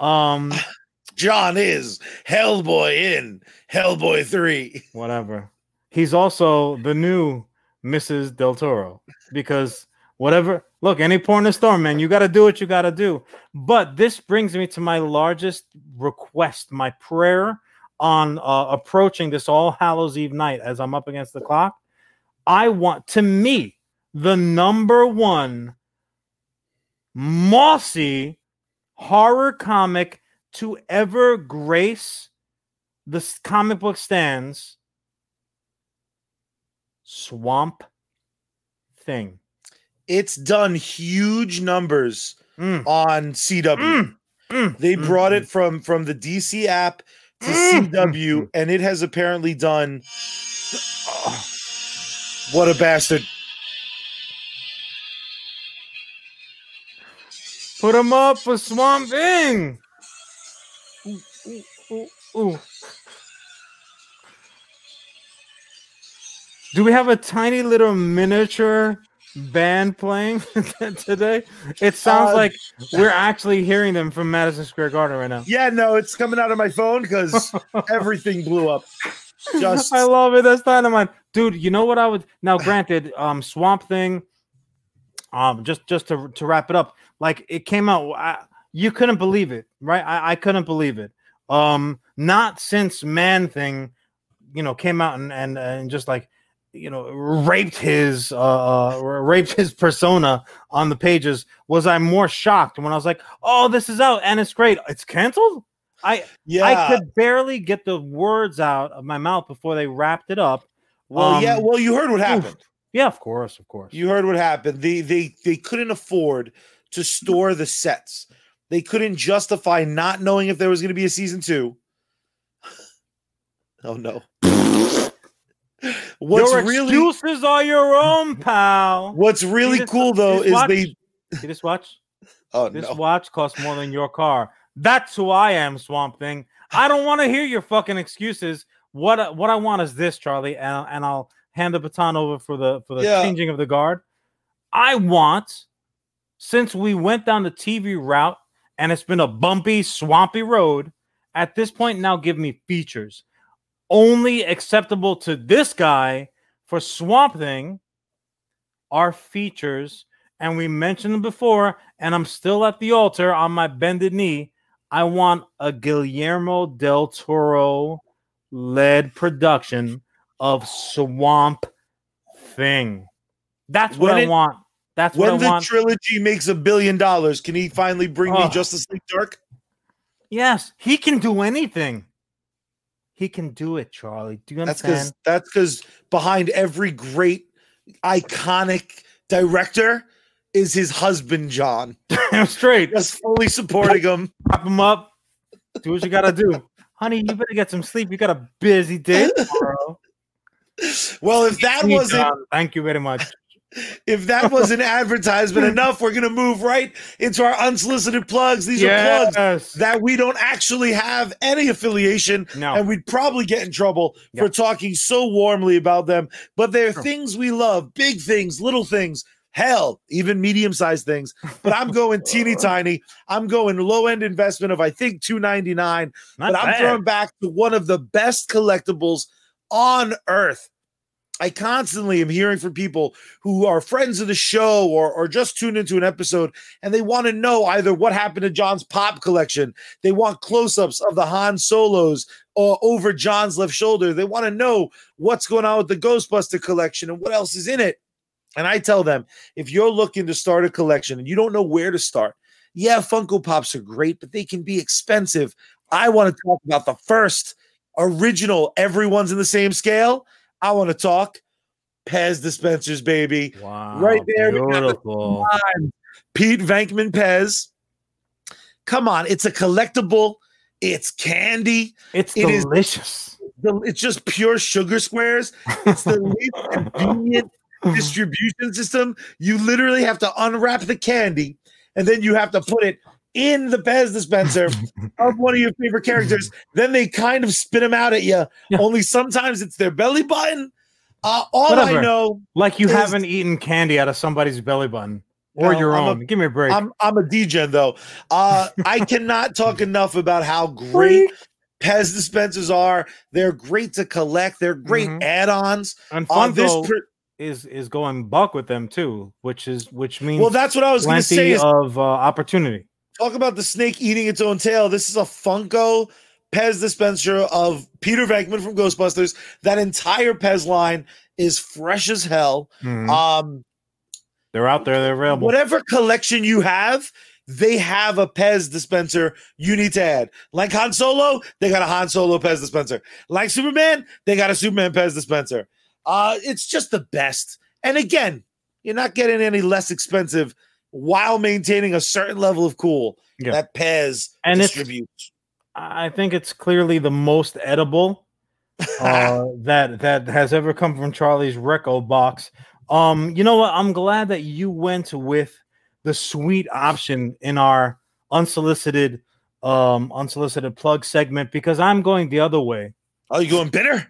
Um, John is Hellboy in Hellboy 3. whatever. He's also the new Mrs. Del Toro because whatever. Look, any porn is storm, man. You got to do what you got to do. But this brings me to my largest request, my prayer on uh, approaching this All Hallows Eve night as I'm up against the clock. I want to me the number one mossy horror comic to ever grace the comic book stands swamp thing It's done huge numbers Mm, on CW. mm, mm, They mm, brought mm. it from from the DC app to Mm, CW, mm, and it has apparently done. What a bastard! put him up for swamp thing ooh, ooh, ooh. do we have a tiny little miniature band playing today it sounds Uh, like we're actually hearing them from madison square garden right now Yeah, no, it's coming out of my phone because everything blew up. Just I love it. That's dynamite, dude. You know what I would now? Granted, um, Swamp Thing. Um, just just to to wrap it up, like it came out. I, you couldn't believe it, right? I, I couldn't believe it. Um, not since Man Thing, you know, came out and and and just like you know raped his uh, uh raped his persona on the pages was i more shocked when i was like oh this is out and it's great it's canceled i yeah. I could barely get the words out of my mouth before they wrapped it up. well, yeah. um, Well, you heard what happened. Yeah, of course, of course. You heard what happened. They they they couldn't afford to store the sets. They couldn't justify not knowing if there was going to be a season two. Oh no. What's your really excuses are your own, pal. what's really cool though is watch. they See this watch? oh This no. watch costs more than your car. That's who I am, Swamp Thing. I don't want to hear your fucking excuses. What I- what I want is this, Charlie, and, and I'll hand the baton over for the for the Yeah. changing of the guard. I want, since we went down the TV route and it's been a bumpy, swampy road, at this point now give me features. Only acceptable to this guy for Swamp Thing are features, and we mentioned them before, and I'm still at the altar on my bended knee. I want a Guillermo del Toro led production of Swamp Thing. That's what I want. That's what I want. When the want. trilogy makes a billion dollars, can he finally bring me Oh. Justice League Dark? yes, he can do anything. He can do it, Charlie. Do you That's because understand? that's because behind every great iconic director is his husband John, Damn straight. just fully supporting him. Prop him up. Do what you gotta do. Honey, you better get some sleep. You got a busy day tomorrow. Well, if that wasn't thank you very much. If that wasn't advertisement enough, we're gonna move right into our unsolicited plugs. These are plugs that we don't actually have any affiliation No. and we'd probably get in trouble Yeah. for talking so warmly about them. But they're Sure. things we love, big things, little things, hell, even medium-sized things. But I'm going teeny tiny. I'm going low-end investment of I think 299. Not but I'm bad. throwing back to one of the best collectibles on earth. I constantly am hearing from people who are friends of the show or, or just tuned into an episode and they want to know either what happened to John's pop collection. They want close ups of the Han Solos uh, over John's left shoulder. They want to know what's going on with the Ghostbuster collection and what else is in it. And I tell them if you're looking to start a collection and you don't know where to start, yeah, Funko Pops are great, but they can be expensive. I want to talk about the first original, everyone's in the same scale. I want to talk Pez dispensers, baby. Wow. Right there, the Beautiful. Pete Venkman Pez. Come on, it's a collectible. It's candy. It's It is- delicious. The- It's just pure sugar squares. It's the least convenient distribution system. You literally have to unwrap the candy and then you have to put it in the Pez dispenser of one of your favorite characters. Then they kind of spit them out at you. Yeah. Only sometimes it's their belly button. Uh, all Whatever. I know, like you is- haven't eaten candy out of somebody's belly button or No, your I'm a- own. Give me a break. I'm I'm a DJ though. Uh, I cannot talk enough about how great Pez dispensers are. They're great to collect. They're great Mhm. add-ons. and Uh, this Funko per- is is going buck with them too, which is which means well, that's what I was going to say. Is of uh, opportunity. Talk about the snake eating its own tail. This is a Funko Pez dispenser of Peter Venkman from Ghostbusters. That entire Pez line is fresh as hell. Mhm. Um, They're out there. They're available. whatever collection you have, they have a Pez dispenser you need to add. Like Han Solo, they got a Han Solo Pez dispenser. Like Superman, they got a Superman Pez dispenser. Uh, it's just the best. And again, you're not getting any less expensive while maintaining a certain level of cool Yeah. that Pez And distributes. I think it's clearly the most edible uh, that that has ever come from Charlie's Recco box. Um, you know what? I'm glad that you went with the sweet option in our unsolicited um unsolicited plug segment because I'm going the other way. Are you going bitter?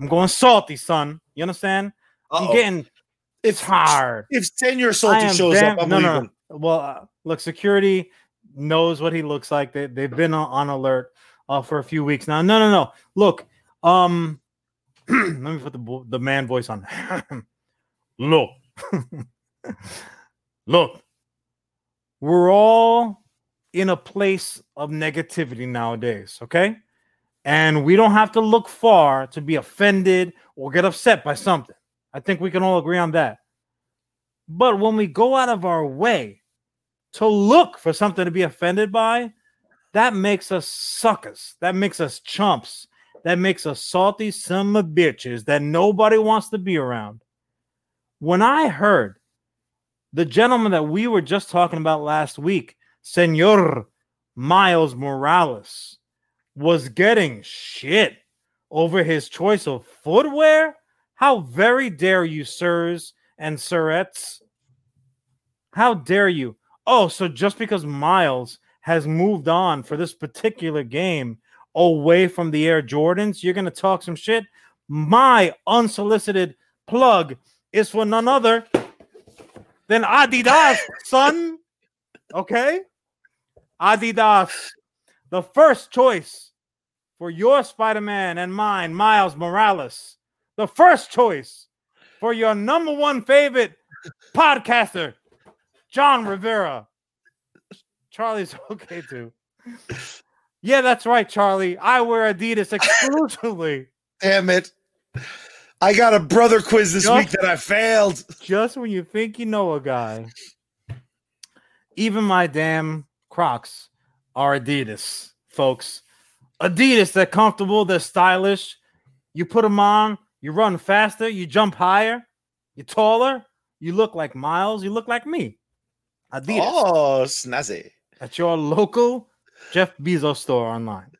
I'm going salty, son. You understand? I'm getting it's hard. if Senor Salty shows damn- up, I'm no, no, leaving. no. Well, uh, look, security knows what he looks like. They they've been on, on alert uh, for a few weeks now. No, no, no. Look, um, let me put the the man voice on. look, look, we're all in a place of negativity nowadays. Okay, and we don't have to look far to be offended or get upset by something. I think we can all agree on that. But when we go out of our way to look for something to be offended by, that makes us suckers. That makes us chumps. That makes us salty son of bitches that nobody wants to be around. When I heard the gentleman that we were just talking about last week, Senor Miles Morales, was getting shit over his choice of footwear, how very dare you, sirs and sirettes? How dare you? Oh, so just because Miles has moved on for this particular game away from the Air Jordans, you're going to talk some shit? My unsolicited plug is for none other than Adidas, son. Okay? Adidas, the first choice for your Spider Man and mine, Miles Morales. The first choice for your number one favorite podcaster, John Rivera. Charlie's okay too. Yeah, that's right, Charlie. I wear Adidas exclusively. Damn it. I got a brother quiz this Yup. week that I failed. Just when you think you know a guy, even my damn Crocs are Adidas, folks. Adidas, they're comfortable, they're stylish. You put them on, you run faster, you jump higher, you're taller, you look like Miles, you look like me. Adidas Oh, snazzy. at your local Jeff Bezos store online.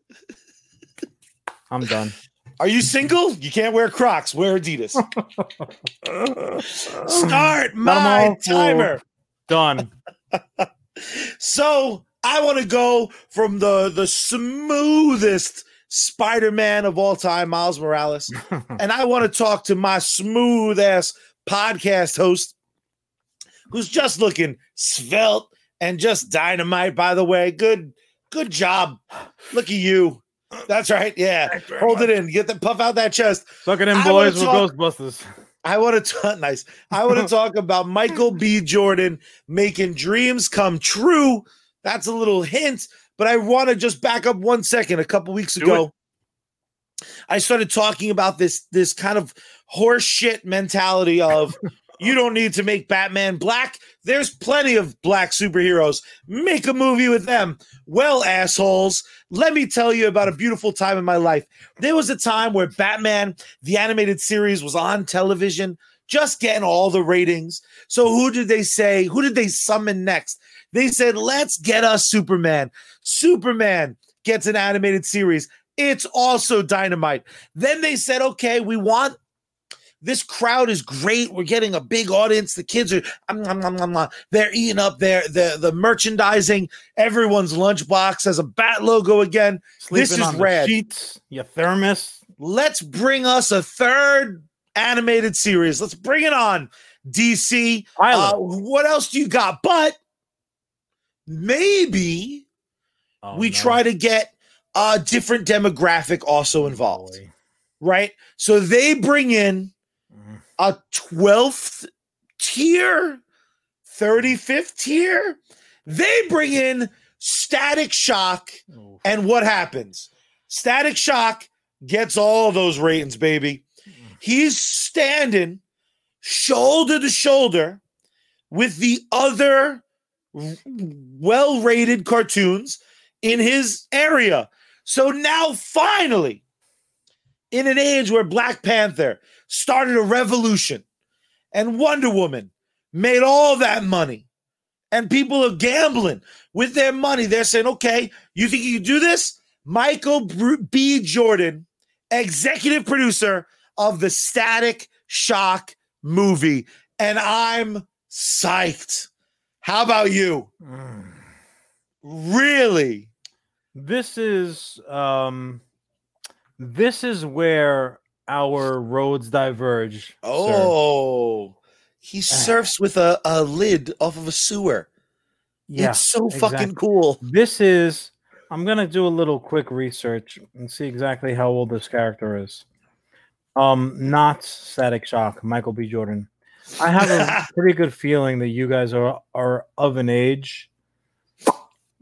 I'm done. Are you single? You can't wear Crocs. Wear Adidas. Start my timer. Done. So I want to go from the the smoothest Spider-Man of all time, Miles Morales, and I want to talk to my smooth ass podcast host, who's just looking svelte and just dynamite. By the way, good good job. Look at you. That's right. Yeah, hold it in. Get the puff out that chest. Suck it in, boys. We're talk- Ghostbusters. I want to talk nice. I want to talk about Michael B. Jordan making dreams come true. That's a little hint, but I want to just back up one second. A couple weeks Do ago, I started talking about this this kind of horse shit mentality of you don't need to make Batman black. There's plenty of black superheroes. Make a movie with them. Well, assholes, let me tell you about a beautiful time in my life. There was a time where Batman, the animated series, was on television. just getting all the ratings. So who did they say? Who did they summon next? They said, let's get us Superman. Superman gets an animated series. It's also dynamite. Then they said, okay, we want this crowd is great. We're getting a big audience. The kids are um, um, um, um, they're eating up their the the merchandising. Everyone's lunchbox has a bat logo again. this is rad. sheets, your thermos. Let's bring us a third animated series. Let's bring it on. DC. Uh, what else do you got? But maybe Oh, we no. try to get a different demographic also involved, Boy. right? So they bring in Mm. a 12th tier, 35th tier. They bring in Static Shock, Oof. and what happens? Static Shock gets all those ratings, baby. He's standing shoulder to shoulder with the other well rated cartoons in his area. So now, finally, in an age where Black Panther started a revolution and Wonder Woman made all that money, and people are gambling with their money, they're saying, okay, you think you can do this? Michael B. Jordan, executive producer of the Static Shock movie, and I'm psyched. How about you? Mm. Really? This is um this is where our roads diverge. sir. Oh, he surfs with a, a lid off of a sewer. yeah. it's so fucking cool. This is I'm gonna do a little quick research and see exactly how old this character is. Um, not Static Shock, Michael B. Jordan. I have a pretty good feeling that you guys are are of an age.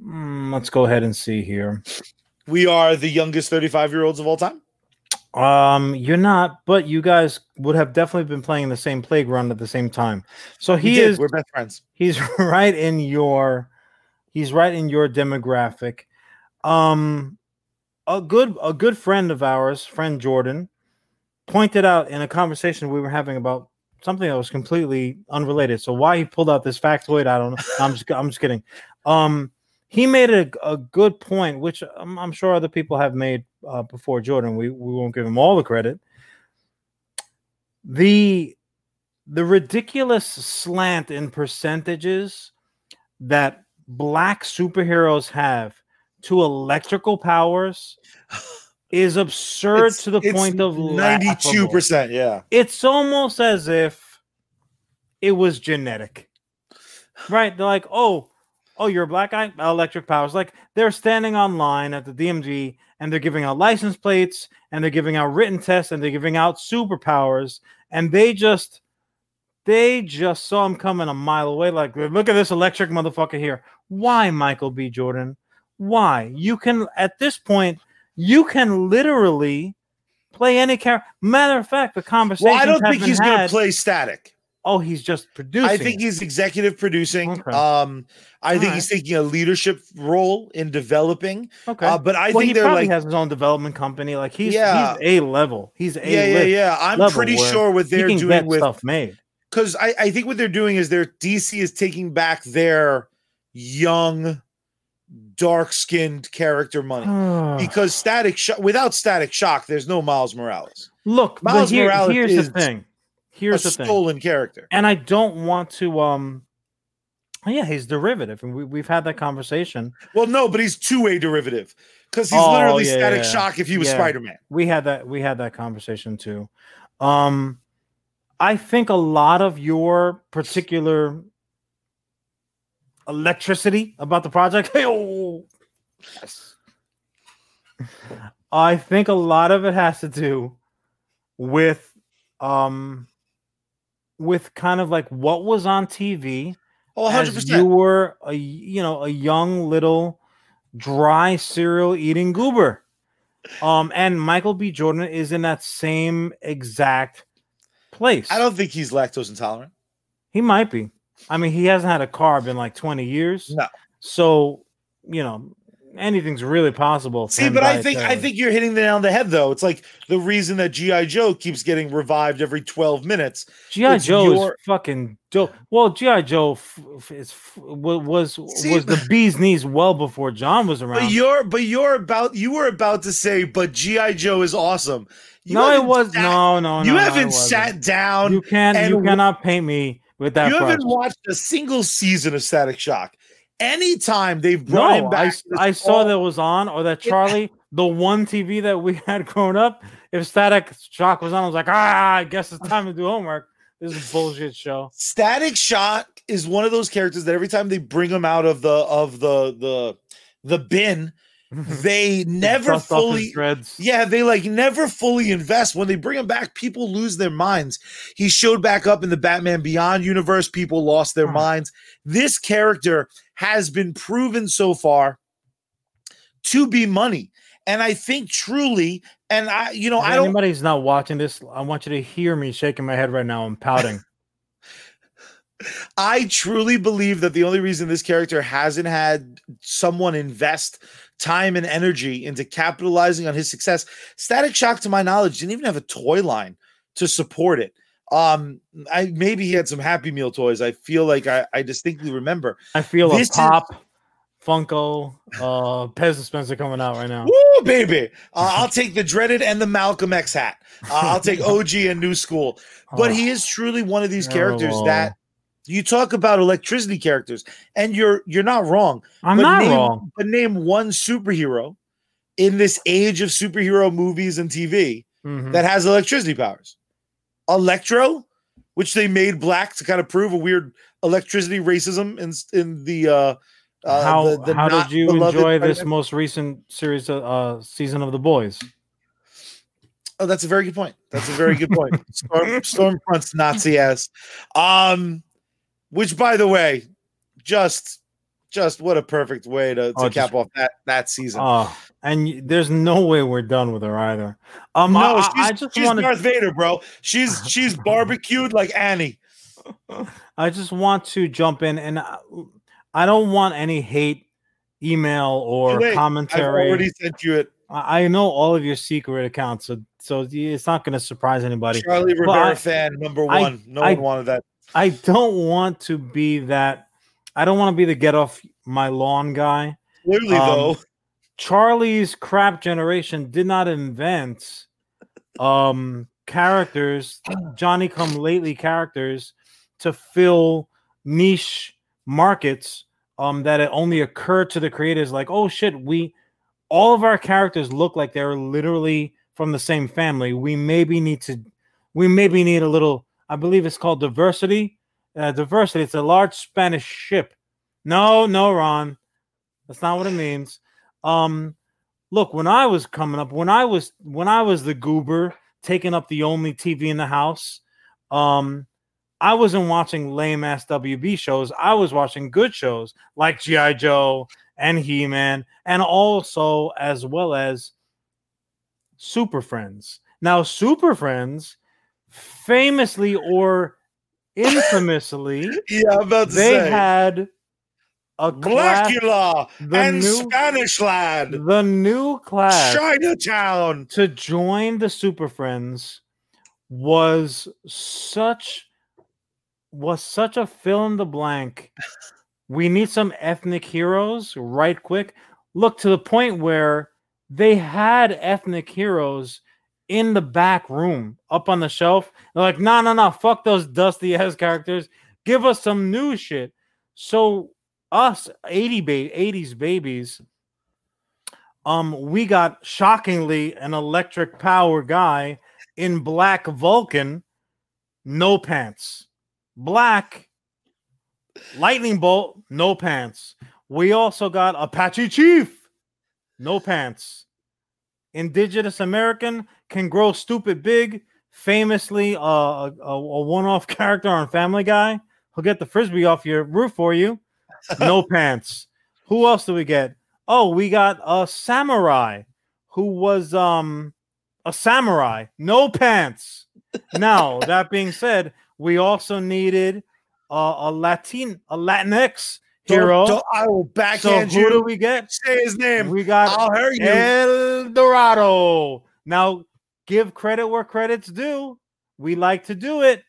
Mm, let's go ahead and see here. We are the youngest 35 year olds of all time. Um, you're not, but you guys would have definitely been playing in the same playground at the same time. So he did. is We're best friends. he's right in your he's right in your demographic. Um a good a good friend of ours, friend Jordan, pointed out in a conversation we were having about something that was completely unrelated. So why he pulled out this factoid, I don't know. I'm just I'm just kidding. Um he made a, a good point, which I'm, I'm sure other people have made uh, before Jordan. We we won't give him all the credit. The the ridiculous slant in percentages that black superheroes have to electrical powers is absurd It's- to the point of 92 laughable. percent. Yeah. It's almost as if it was genetic, right? They're like, oh, oh, you're a black guy, electric powers. Like they're standing online at the DMV and they're giving out license plates and they're giving out written tests and they're giving out superpowers, and they just they just saw him coming a mile away. Like, look at this electric motherfucker here. Why, Michael B. Jordan? Why? You can at this point, you can literally play any character. Matter of fact, the conversation. Well, I don't think he's going to play static. Oh, he's just producing. I think he's executive producing. Okay. Um, I All think right. he's taking a leadership role in developing. okay. Uh, but I well, he think they're probably like, has his own development company. Like he's Yeah. he's a level. He's a yeah, yeah, yeah. I'm pretty sure what He they're doing with stuff made. because I, I think what they're doing is their DC is taking back their young, dark skinned character money. Because static shock without static shock, there's no Miles Morales. Look, Miles here- Morales here's is the thing. Here's a the thing. stolen character. and I don't want to um yeah, he's derivative, and we, we've had that conversation. Well, no, but he's two way derivative because he's Oh, literally yeah, static yeah. shock if he was Yeah. Spider Man. We had that we had that conversation too. Um I think a lot of your particular electricity about the project. Hey, oh, yes. I think a lot of it has to do with um with kind of like what was on TV Oh, as 100 you were a you know a young little dry cereal eating goober um and michael b jordan is in that same exact place I don't think he's lactose intolerant. he might be i mean he hasn't had a carb in like 20 years No. so you know anything's really possible. See, but I think I think you're hitting the nail on the head, though. It's like the reason that GI Joe keeps getting revived every 12 minutes. GI Joe your- is fucking dope. Well, GI Joe f- f- is f- was See, was the bee's knees well before John was around. But you're but you're about you were about to say, but GI Joe is awesome. You no, it was sat- no, no, no. you haven't sat down. You can and you cannot paint me with that. you haven't watched a single season of Static Shock. Anytime they've brought him back, I, I saw that was on, or that Charlie, the one TV that we had growing up. If Static Shock was on, I was like, ah, I guess it's time to do homework. This is a bullshit show. Static Shock is one of those characters that every time they bring him out of the of the the the bin, they never Dust off his fully. Yeah, they like never fully invest. When they bring him back, people lose their minds. He showed back up in the Batman Beyond universe. People lost their Hmm. minds. This character has been proven so far to be money. And I think truly, and I, you know, If I don't, anybody's not watching this, I want you to hear me shaking my head right now i'm pouting. I truly believe that the only reason this character hasn't had someone invest time and energy into capitalizing on his success, Static Shock, to my knowledge, didn't even have a toy line to support it. Um, I maybe he had some Happy Meal toys. I feel like I, I distinctly remember. I feel This a is- pop, Funko, uh, Pez dispenser coming out right now. Woo, baby! Uh, I'll take the dreaded and the Malcolm X hat. Uh, I'll take OG and New School. But Oh, he is truly one of these characters that you talk about electricity characters, and you're you're not wrong. I'm but not name, wrong. But name one superhero in this age of superhero movies and TV Mhm. that has electricity powers. Electro, which they made black to kind of prove a weird electricity racism in in the uh, uh how the, the how did you enjoy this most recent series, of, uh, season of The Boys? Oh, that's a very good point. That's a very good point. Storm, Stormfront's Nazi ass. Um, which by the way, just just what a perfect way to, to Oh, cap just- off that that season. Oh, and there's no way we're done with her either. Um, no, I, she's, I- I just she's Darth Vader, bro. She's she's barbecued like Annie. I just want to jump in, and I, I don't want any hate email or Too late. I've already sent you it. I I know all of your secret accounts, so so it's not going to surprise anybody. Charlie Rivera I- fan number I- one. no I- one wanted that. I don't want to be that. I don't want to be the get off my lawn guy. Clearly, um, though, Charlie's crap generation did not invent um characters, Johnny come lately characters to fill niche markets um that it only occurred to the creators like, oh shit, we all of our characters look like they're literally from the same family. We maybe need to we maybe need a little I believe it's called diversity. Uh, diversity, it's a large Spanish ship. No, no, Ron. That's not what it means. Um, look, when I was coming up, when I was when I was the goober taking up the only TV in the house, um, I wasn't watching lame ass WB shows. I was watching good shows like GI Joe and He Man, and also as well as Super Friends. Now, Super Friends, famously or infamously, yeah, I'm about to they say had a Blackula the and new- Spanish lad, the new class Chinatown. to join the Super Friends was such was such a fill in the blank. We need some ethnic heroes right quick. Look to the point where they had ethnic heroes in the back room up on the shelf. They're like, no, no, no, fuck those dusty ass characters. Give us some new shit. So us 80 ba- 80s babies um we got shockingly an electric power guy in black vulcan no pants black lightning bolt no pants we also got apache chief no pants indigenous american can grow stupid big famously uh, a, a, one-off character on family guy he'll get the frisbee off your roof for you no pants who else do we get oh we got a samurai who was um a samurai no pants now that being said we also needed uh, a latin a latinx Don't- hero. don't- I will so backhand who you. do we get? Say his name. We got I'll hurt you. El Dorado. Now, give credit where credit's due. We like to do it.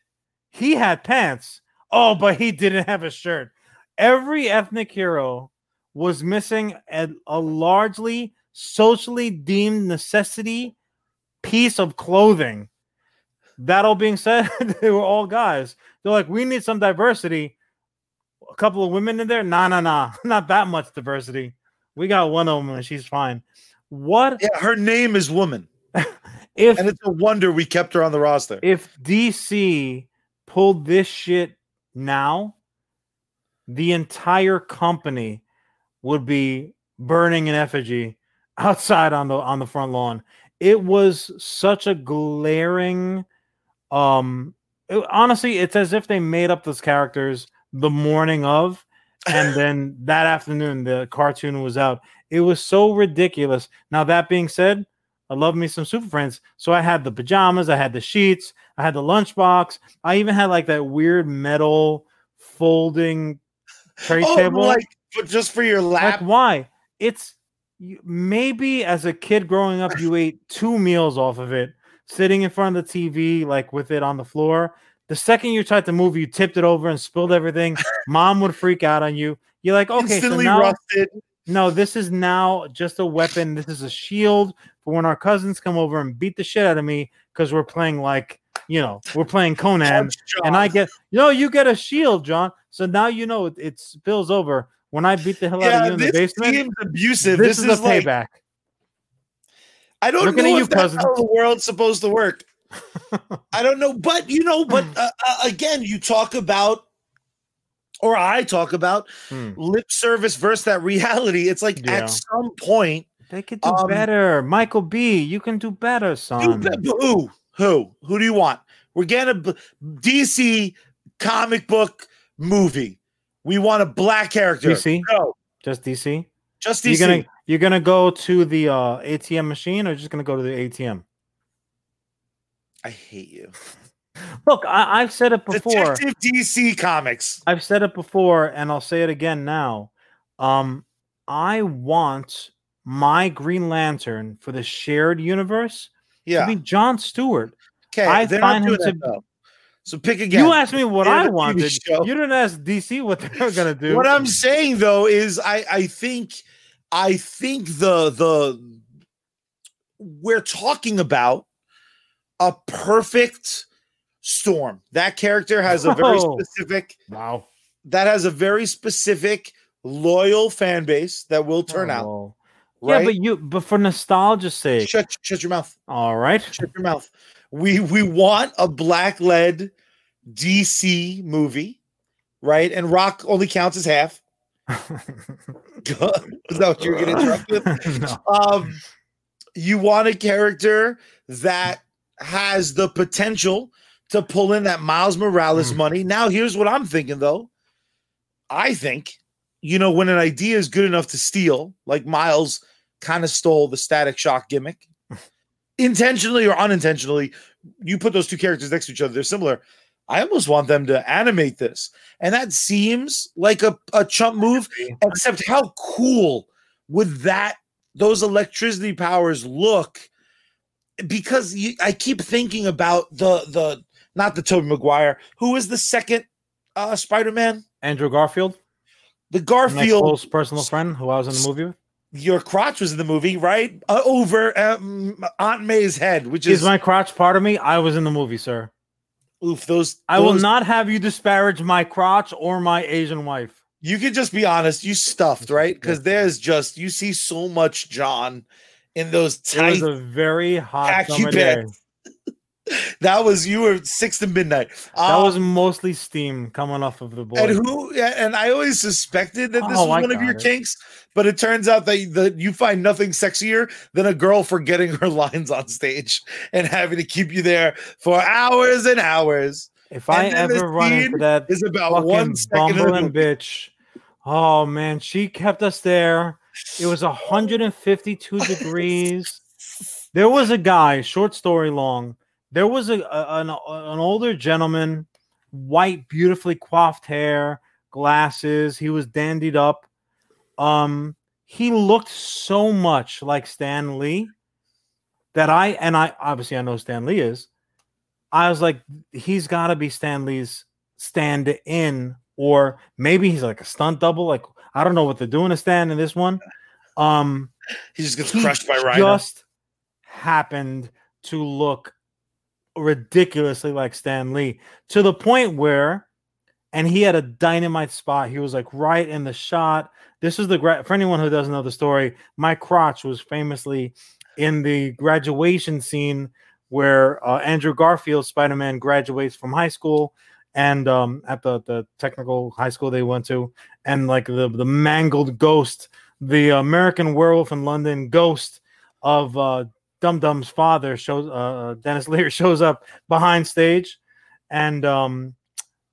He had pants. Oh, but he didn't have a shirt. Every ethnic hero was missing a, a largely socially deemed necessity piece of clothing. That all being said, they were all guys. They're like, we need some diversity. A couple of women in there? Nah, nah, nah. Not that much diversity. We got one of them and she's fine. What yeah, her name is Woman, if and it's a wonder we kept her on the roster. if DC pulled this shit now, the entire company would be burning in effigy outside on the on the front lawn. It was such a glaring um it- honestly it's as if they made up those characters the morning of and then that afternoon the cartoon was out. It was so ridiculous. Now that being said, I love me some Super Friends. So I had the pajamas, I had the sheets, I had the lunchbox. I even had like that weird metal folding tray oh, table. like but just for your Like, lap. why? It's maybe as a kid growing up, you ate two meals off of it, sitting in front of the TV, like with it on the floor. The second you tried to move, you tipped it over and spilled everything. Mom would freak out on you. You're like, okay, so instantly now, rusted. No, this is now just a weapon. This is a shield for when our cousins come over and beat the shit out of me because we're playing like, you know, we're playing Conan and I get no, you get a shield, John. So now you know it, it spills over. When I beat the hell out of you in the this basement, seems abusive. this, This, is, is, a like payback. I don't Looking know you, that's how the world's supposed to work. I don't know, but you know, but uh, uh, again, you talk about, or I talk about Hmm. lip service versus that reality. It's like Yeah. at some point, They could do Um, better. Michael B, you can do better, son. who, who, who do you want? We're getting a b- DC comic book movie. We want a black character. DC? No, Just DC. just DC. You're gonna you're gonna go to the uh, ATM machine, or just gonna go to the ATM? I hate you. Look, I, I've said it before. Detective DC Comics. I've said it before, and I'll say it again now. Um, I want my Green Lantern for the shared universe Yeah. to be John Stewart. Okay. I find him to that. So pick again. You asked me what I wanted. show. You didn't ask DC what they're gonna do. What I'm saying though is I I think I think the the we're talking about a perfect storm. That character has a very Oh. specific wow. that has a very specific loyal fan base that will turn out. Oh. Right? Yeah, but you but for nostalgia's sake. shut shut your mouth. All right. Shut your mouth. We we want a black led DC movie, right? And Rock only counts as half. Is that what you were getting interrupted? No. um, you want a character that has the potential to pull in that Miles Morales Mm. money. Now, here's what I'm thinking though. I think, you know, when an idea is good enough to steal, like Miles kind of stole the static shock gimmick, intentionally or unintentionally, you put those two characters next to each other, they're similar. I almost want them to animate this. And that seems like a, a chump move, except how cool would that those electricity powers look because you, I keep thinking about the the not the Tobey Maguire who is the second uh Spider-Man Andrew Garfield, the my Garfield close personal friend who I was in the movie with. your crotch was in the movie right uh, over um, Aunt May's head which Is is my crotch part of me? I was in the movie, sir. oof those I will not have you disparage my crotch or my Asian wife. you can just be honest you stuffed right because there's just you see so much John in those tight. It was a very hot summer day. That was you were six to midnight That Um, was mostly steam coming off of the boy. And who? yeah, And I always suspected that this Oh, was I one of your it. kinks, but it turns out that that you find nothing sexier than a girl forgetting her lines on stage and having to keep you there for hours and hours. if I and the ever run into that Is about one second. bumbling bitch. Oh man, she kept us there. It was 152 degrees. There was a guy, short story long. There was a, a- an, an older gentleman, white, beautifully coiffed hair, glasses. He was dandied up. Um, he looked so much like Stan Lee that I and I obviously I know Stan Lee is. I was like, he's got to be Stan Lee's stand in, or maybe he's like a stunt double. Like I don't know what they're doing to Stan in this one. Um, He just gets he crushed by Rhino. Just happened to look ridiculously like Stan Lee to the point where, and he had a dynamite spot. He was like right in the shot. This is the gra- for anyone who doesn't know the story. My crotch was famously in the graduation scene where uh, Andrew Garfield Spider Man graduates from high school. And um, at the, the technical high school they went to, and like the, the mangled ghost the American Werewolf in London ghost of uh, Dum Dum's father shows uh, Dennis Lear shows up behind stage, and um,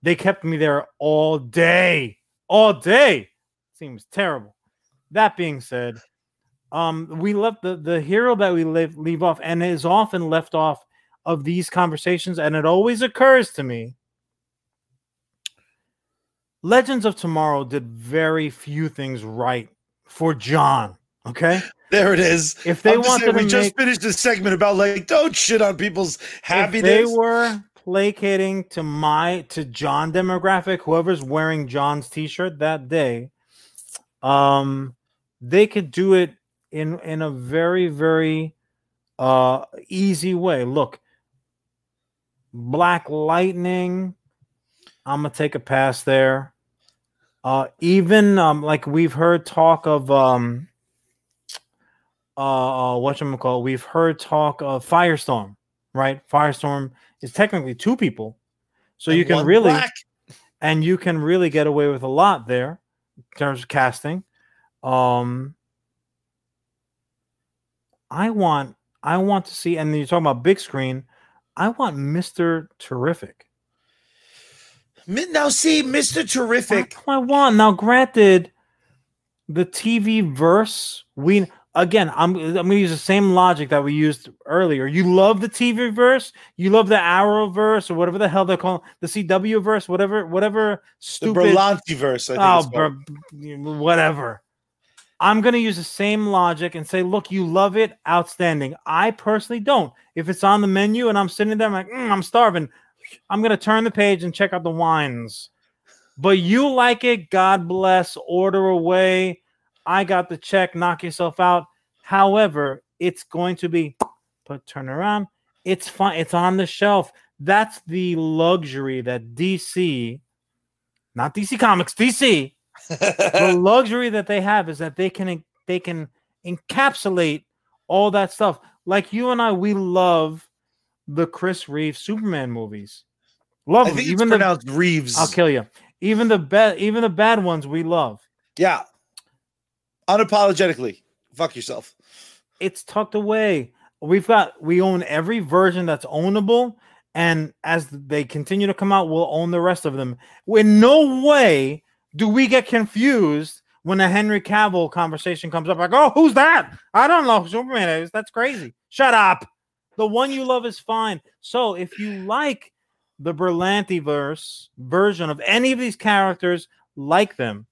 they kept me there all day, all day. Seems terrible. That being said, um, we left the the hero that we leave leave off, and is often left off of these conversations, and it always occurs to me. Legends of Tomorrow did very few things right for John. Okay. There it is. If they saying, to we just finished a segment about like don't shit on people's if happiness. they were placating to my to John demographic, whoever's wearing John's t-shirt that day, um, they could do it in in a very very uh easy way. Look, Black Lightning. I'm gonna take a pass there. Uh, even um, like we've heard talk of um, uh, uh what call we've heard talk of Firestorm, right? Firestorm is technically two people, so And you can really black. and you can really get away with a lot there in terms of casting. Um, I want I want to see, and you're talking about big screen. I want Mister Terrific. Now see, Mister Terrific. I want. Now, granted, the TV verse, we again, I'm I'm gonna use the same logic that we used earlier. You love the TV verse, you love the Arrowverse or whatever the hell they call it, the CW verse, whatever, whatever The stupid Berlanti verse. I think oh, br- whatever. I'm gonna use the same logic and say, look, you love it, outstanding. I personally don't. If it's on the menu and I'm sitting there, I'm like, "Mm, I'm starving. I'm gonna turn the page and check out the wines. But you like it, God bless. Order away. I got the check. Knock yourself out. However, it's going to be put turn around. It's fine. It's on the shelf. That's the luxury that DC, not DC Comics, DC, the luxury that they have is that they can they can encapsulate all that stuff. Like you and I, we love the Chris Reeve Superman movies. Love them. even the Reeves. I'll kill you. Even the bad, even the bad ones we love. Yeah. Unapologetically. Fuck yourself. It's tucked away. We've got we own every version that's ownable, and as they continue to come out, we'll own the rest of them. In no way do we get confused when a Henry Cavill conversation comes up. Like, oh, who's that? I don't know who Superman is. That's crazy. Shut up. The one you love is fine. So if you like the Berlanti verse version of any of these characters, like them,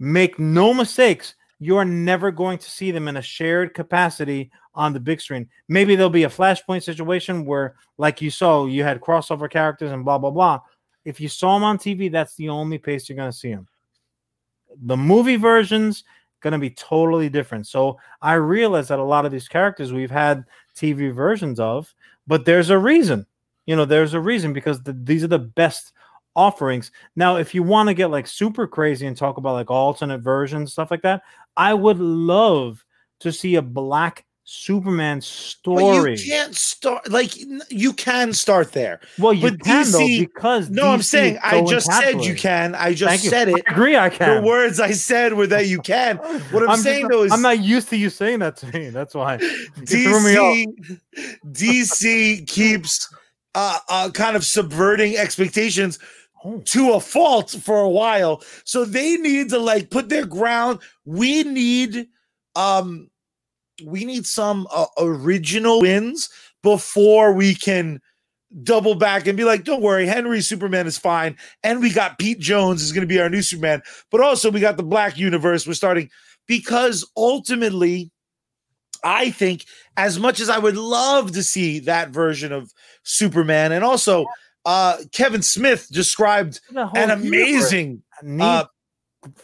make no mistakes. You're never going to see them in a shared capacity on the big screen. Maybe there'll be a flashpoint situation where, like you saw, you had crossover characters and blah blah blah. If you saw them on TV, that's the only place you're going to see them. The movie versions going to be totally different. So I realize that a lot of these characters we've had TV versions of, but there's a reason. You know, there's a reason because the, these are the best offerings. Now, if you want to get like super crazy and talk about like alternate versions, stuff like that, I would love to see a black Superman story. you can't start like you can start there. well, you but can though DC because No, I'm saying I just said you can. I just Thank you. said it. I agree, I can. The words I said were that you can. What I'm, just saying not- though is I'm not used to you saying that to me. That's why you. DC DC keeps uh, uh kind of subverting expectations To a fault for a while. So they need to like put their ground. We need um we need some uh, original wins before we can double back and be like, don't worry, Henry Superman is fine. And we got Pete Jones is going to be our new Superman. But also, we got the Black Universe. We're starting because ultimately, I think as much as I would love to see that version of Superman, and also uh, Kevin Smith described an amazing. Need, uh,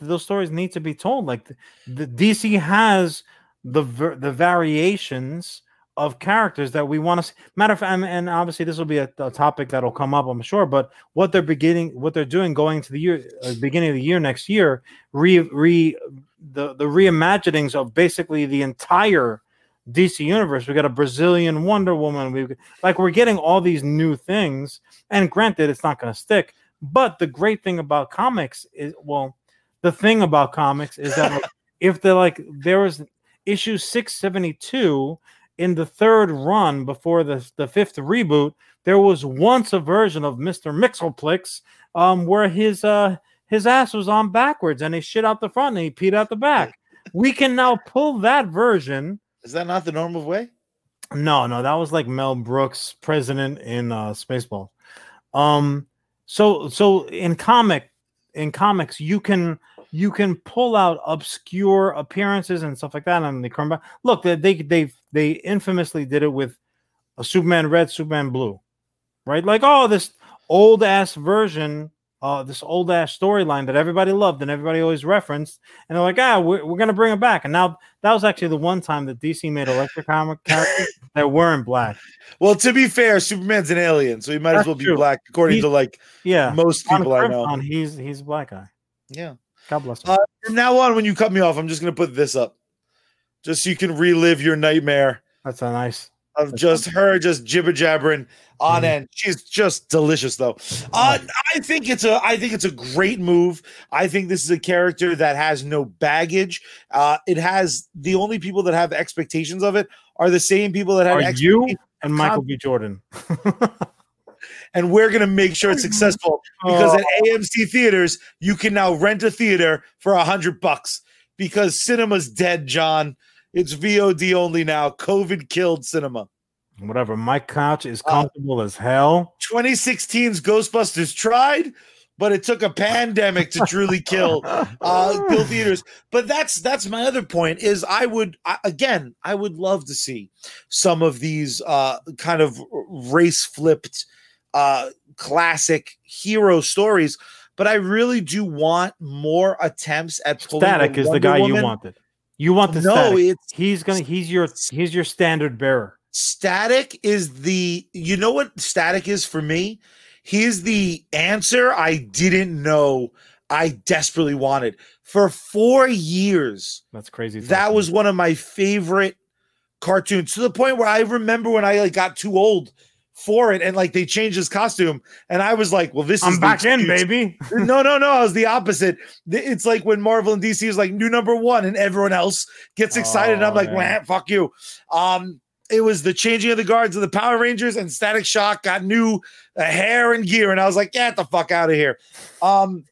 those stories need to be told. Like the, the DC has the the variations of characters that we want to see. Matter of fact, and, and obviously this will be a, a, topic that'll come up, I'm sure. But what they're beginning, what they're doing going to the year, uh, beginning of the year next year, re re the the reimaginings of basically the entire DC universe. We got a Brazilian Wonder Woman. We like we're getting all these new things. And granted, it's not going to stick. But the great thing about comics is, well, the thing about comics is that if they're like there was issue 672 in the third run before the, the fifth reboot, there was once a version of Mr. Mxyzptlk um, where his uh his ass was on backwards and he shit out the front and he peed out the back. we can now pull that version. Is that not the normal way? No, no, that was like Mel Brooks, president in uh Spaceball. Um, so so in comic in comics, you can you can pull out obscure appearances and stuff like that, and they come back. Look, they they they, infamously did it with a Superman Red, Superman Blue, right? Like, oh, this old ass version, uh, this old ass storyline that everybody loved and everybody always referenced, and they're like, ah, we're, we're gonna bring it back. And now that was actually the one time that DC made electric comic characters that weren't black. Well, to be fair, Superman's an alien, so he might That's as well be true. black, according he's, to like yeah most people I know. He's he's a black guy. Yeah. God bless him. Uh, from now on, when you cut me off, I'm just going to put this up, just so you can relive your nightmare. That's a nice. Of just her just jibber jabbering on mm-hmm. end. She's just delicious though. Uh, I think it's a I think it's a great move. I think this is a character that has no baggage. Uh, it has the only people that have expectations of it are the same people that have are you and Michael B. Jordan. and we're going to make sure it's successful because oh. at AMC theaters you can now rent a theater for a hundred bucks because cinema's dead, John. It's VOD only now. COVID killed cinema. Whatever. My couch is comfortable uh, as hell. 2016's Ghostbusters tried, but it took a pandemic to truly kill uh kill theaters. But that's that's my other point is I would I, again I would love to see some of these uh kind of race flipped uh, classic hero stories, but I really do want more attempts at static the is the guy Woman. you wanted. You want the no, static. it's he's gonna he's your he's your standard bearer. Static is the you know what static is for me? He's the answer I didn't know I desperately wanted. For four years. That's crazy. That was one of my favorite cartoons to the point where I remember when I like got too old for it and like they changed his costume and i was like well this I'm is back in baby. No no no i was the opposite. It's like when marvel and dc is like new number one and everyone else gets excited oh, and i'm like man. fuck you. Um it was the changing of the guards of the power rangers and static shock got new uh, hair and gear and i was like get the fuck out of here. Um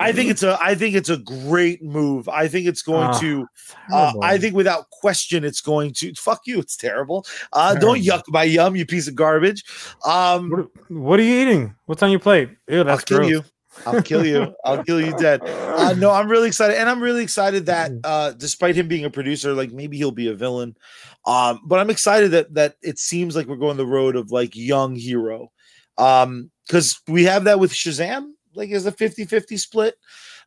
I think it's a I think it's a great move. I think it's going oh, to uh, I think without question it's going to fuck you. It's terrible. Uh, don't yuck my yum, you piece of garbage. Um, what, what, are you eating? What's on your plate? Ew, that's I'll kill gross. you. I'll kill you. I'll kill you dead. Uh, no, I'm really excited, and I'm really excited that uh, despite him being a producer, like maybe he'll be a villain. Um, but I'm excited that that it seems like we're going the road of like young hero. Um, because we have that with Shazam like as a 50-50 split.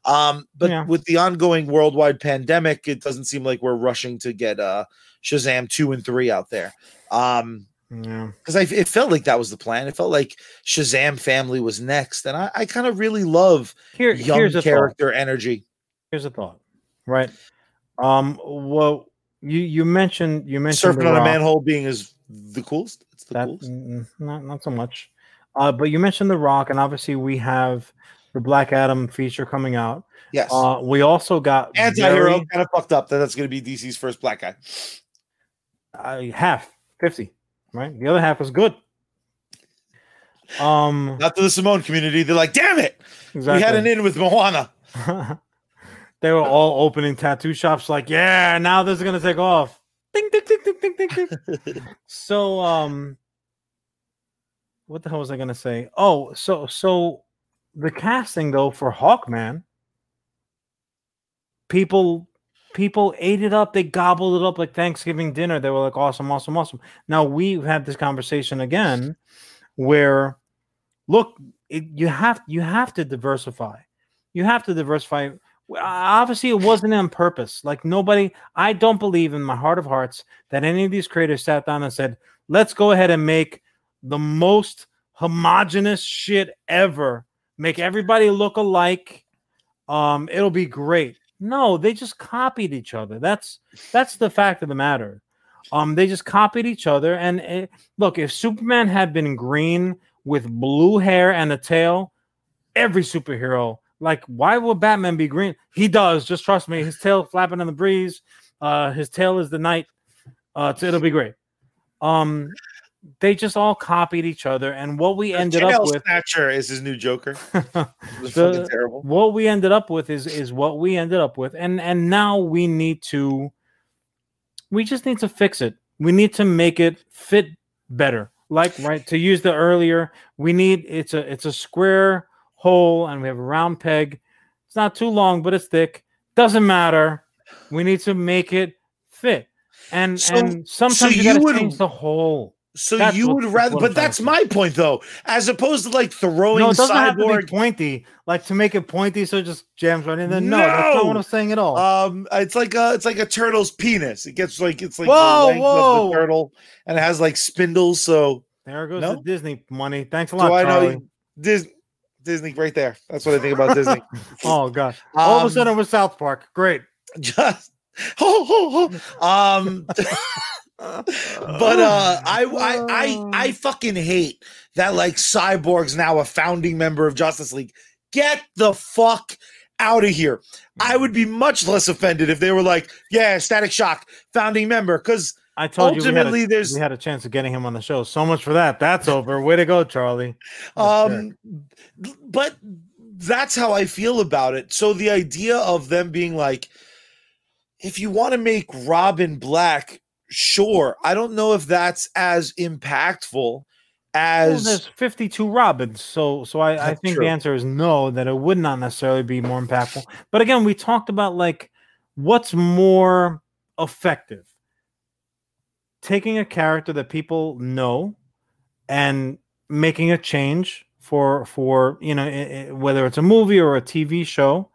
Um, but yeah. with the ongoing worldwide pandemic, it doesn't seem like we're rushing to get uh Shazam two and three out there. Um yeah, because I it felt like that was the plan. It felt like Shazam family was next, and I, I kind of really love Here, young character thought. energy. Here's a thought, right? Um, well, you you mentioned you mentioned surfing on a manhole being is the coolest. It's the that, coolest. Not not so much. Uh, but you mentioned The Rock, and obviously we have the Black Adam feature coming out. Yes. Uh, we also got anti-hero very, kind of fucked up that that's going to be DC's first black guy. Uh, half, 50, right? The other half is good. Um, Not to the Samoan community. They're like, damn it. Exactly. We had an in with Moana. they were all opening tattoo shops like, yeah, now this is going to take off. Ding, ding, ding, ding, ding, ding, ding. so, um, what the hell was I gonna say? Oh, so so the casting though for Hawkman, people people ate it up. They gobbled it up like Thanksgiving dinner. They were like, awesome, awesome, awesome. Now we've had this conversation again where look, it, you have you have to diversify. You have to diversify. Obviously, it wasn't on purpose. Like nobody, I don't believe in my heart of hearts that any of these creators sat down and said, "Let's go ahead and make the most homogenous shit ever. Make everybody look alike. Um, it'll be great." No, they just copied each other. That's that's the fact of the matter. Um, they just copied each other. And it, look, if Superman had been green with blue hair and a tail, every superhero like why would Batman be green? He does. Just trust me. His tail flapping in the breeze. Uh, his tail is the night. Uh, so it'll be great. Um, they just all copied each other, and what we ended up with Snatcher is his new Joker. the, terrible. What we ended up with is is what we ended up with, and and now we need to. We just need to fix it. We need to make it fit better. Like right to use the earlier, we need it's a it's a square hole and we have a round peg. It's not too long, but it's thick. Doesn't matter. We need to make it fit. And so, and sometimes so you, you gotta change the hole. So that's you would rather, but that's my point though. As opposed to like throwing no, it doesn't cyborg... have to be pointy, like to make it pointy, so it just jams right in. Then no, no, that's not what I'm saying at all. Um, it's like a, it's like a turtle's penis. It gets like it's like whoa, the whoa, of the turtle, and it has like spindles. So there goes no? the Disney money. Thanks a lot. So I know Disney. Disney right there. That's what I think about Disney. oh gosh! All um, of a sudden, with South Park. Great. Just oh. um. but uh, I, I I I fucking hate that like Cyborg's now a founding member of Justice League. Get the fuck out of here. I would be much less offended if they were like, yeah, Static Shock, founding member, because I told ultimately you we a, there's we had a chance of getting him on the show. So much for that. That's over. Way to go, Charlie. Um, but that's how I feel about it. So the idea of them being like, if you want to make Robin black, sure. I don't know if that's as impactful as well, there's 52 Robins. So so I, I think true. the answer is no, that it would not necessarily be more impactful. But again, we talked about like what's more effective. Taking a character that people know and making a change for for you know it, it, whether it's a movie or a TV show,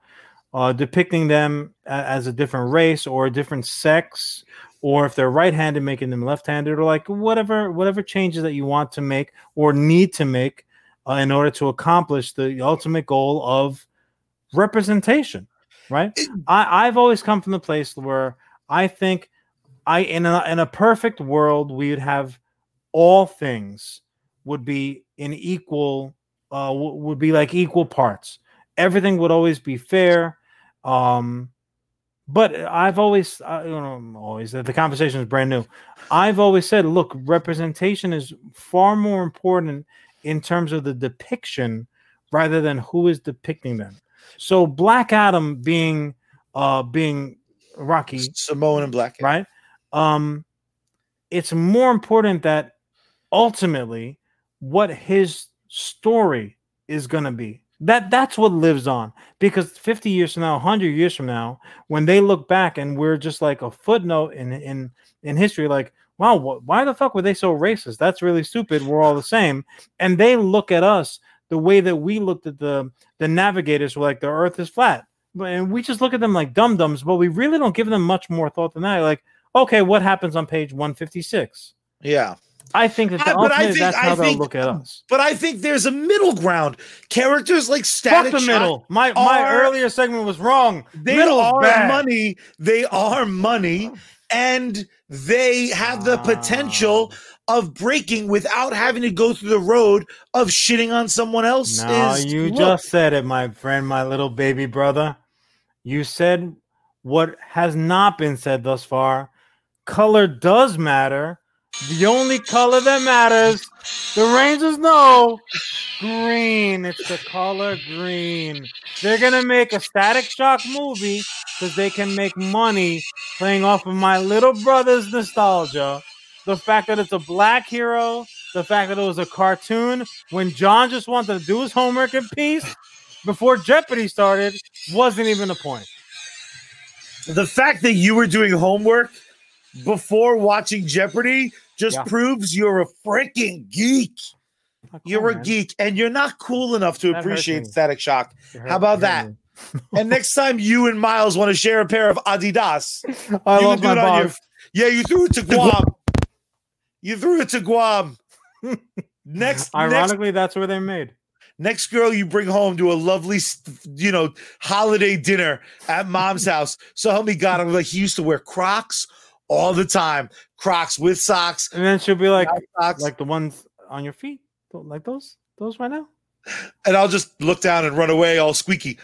uh, depicting them as a different race or a different sex, or if they're right-handed, making them left-handed, or like whatever whatever changes that you want to make or need to make uh, in order to accomplish the ultimate goal of representation. Right? I, I've always come from the place where I think I in a in a perfect world we would have all things would be in equal uh, would be like equal parts. Everything would always be fair. Um, but I've always, uh, you know, always the conversation is brand new. I've always said, look, representation is far more important in terms of the depiction rather than who is depicting them. So Black Adam being, uh, being Rocky, Samoan and Black, right? Um, it's more important that ultimately what his story is going to be. That that's what lives on because 50 years from now, 100 years from now, when they look back and we're just like a footnote in in in history like wow, wh- why the fuck were they so racist? That's really stupid. We're all the same. And they look at us the way that we looked at the the navigators were like the earth is flat. And we just look at them like dum dums, but we really don't give them much more thought than that. Like, okay, what happens on page 156? Yeah. I think that the I, think, that's how I they'll think, look at us. But I think there's a middle ground. Characters like Static Fuck the middle. My are, my earlier segment was wrong. They middle are bad. money. They are money, and they have the potential ah. of breaking without having to go through the road of shitting on someone else. No, you look. just said it, my friend, my little baby brother. You said what has not been said thus far. Color does matter the only color that matters, the Rangers know green. It's the color green. They're gonna make a Static Shock movie because they can make money playing off of my little brother's nostalgia. The fact that it's a black hero the fact that it was a cartoon when John just wanted to do his homework in peace before Jeopardy started wasn't even a point. The fact that you were doing homework before watching Jeopardy just Yeah. proves you're a freaking geek. Like, You're come a man. geek and you're not cool enough to That appreciate. Static Shock. How about that? And next time you and Miles want to share a pair of Adidas. I you love my it on your. Yeah, you threw it to Guam. You threw it to Guam. Next, next, Ironically, that's where they're made. next girl you bring home to a lovely, you know, holiday dinner at mom's house. So help me God, I'm like he used to wear Crocs all the time. Crocs with socks, And then she'll be like, socks, like the ones on your feet, like those, those right now. and I'll just look down and run away all squeaky.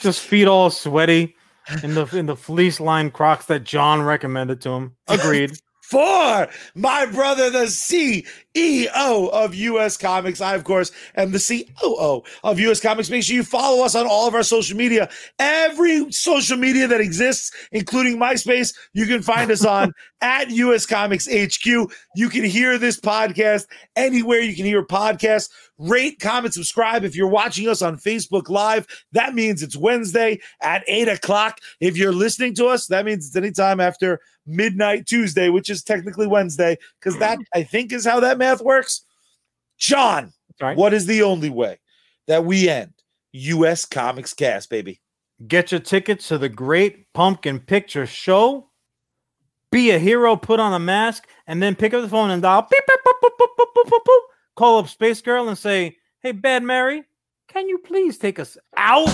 Just feet all sweaty in the in the fleece lined Crocs that John recommended to him. Agreed. for my brother, the CEO of US Comics. I, of course, am the COO of US Comics. Make sure you follow us on all of our social media. Every social media that exists, including MySpace, you can find us on at US Comics HQ. You can hear this podcast anywhere you can hear a podcast. Rate, comment, subscribe. If you're watching us on Facebook Live, that means it's Wednesday at 8 o'clock. If you're listening to us, that means it's anytime after midnight Tuesday, which is technically Wednesday, because that I think is how that math works. John, Right. what is the only way that we end US Comics Cast, baby? Get your tickets to the Great Pumpkin Picture Show. Be a hero, put on a mask, and then pick up the phone and dial. Beep, beep, boop, boop, boop. Call up Space Girl and say, "Hey, Bad Mary, can you please take us out?"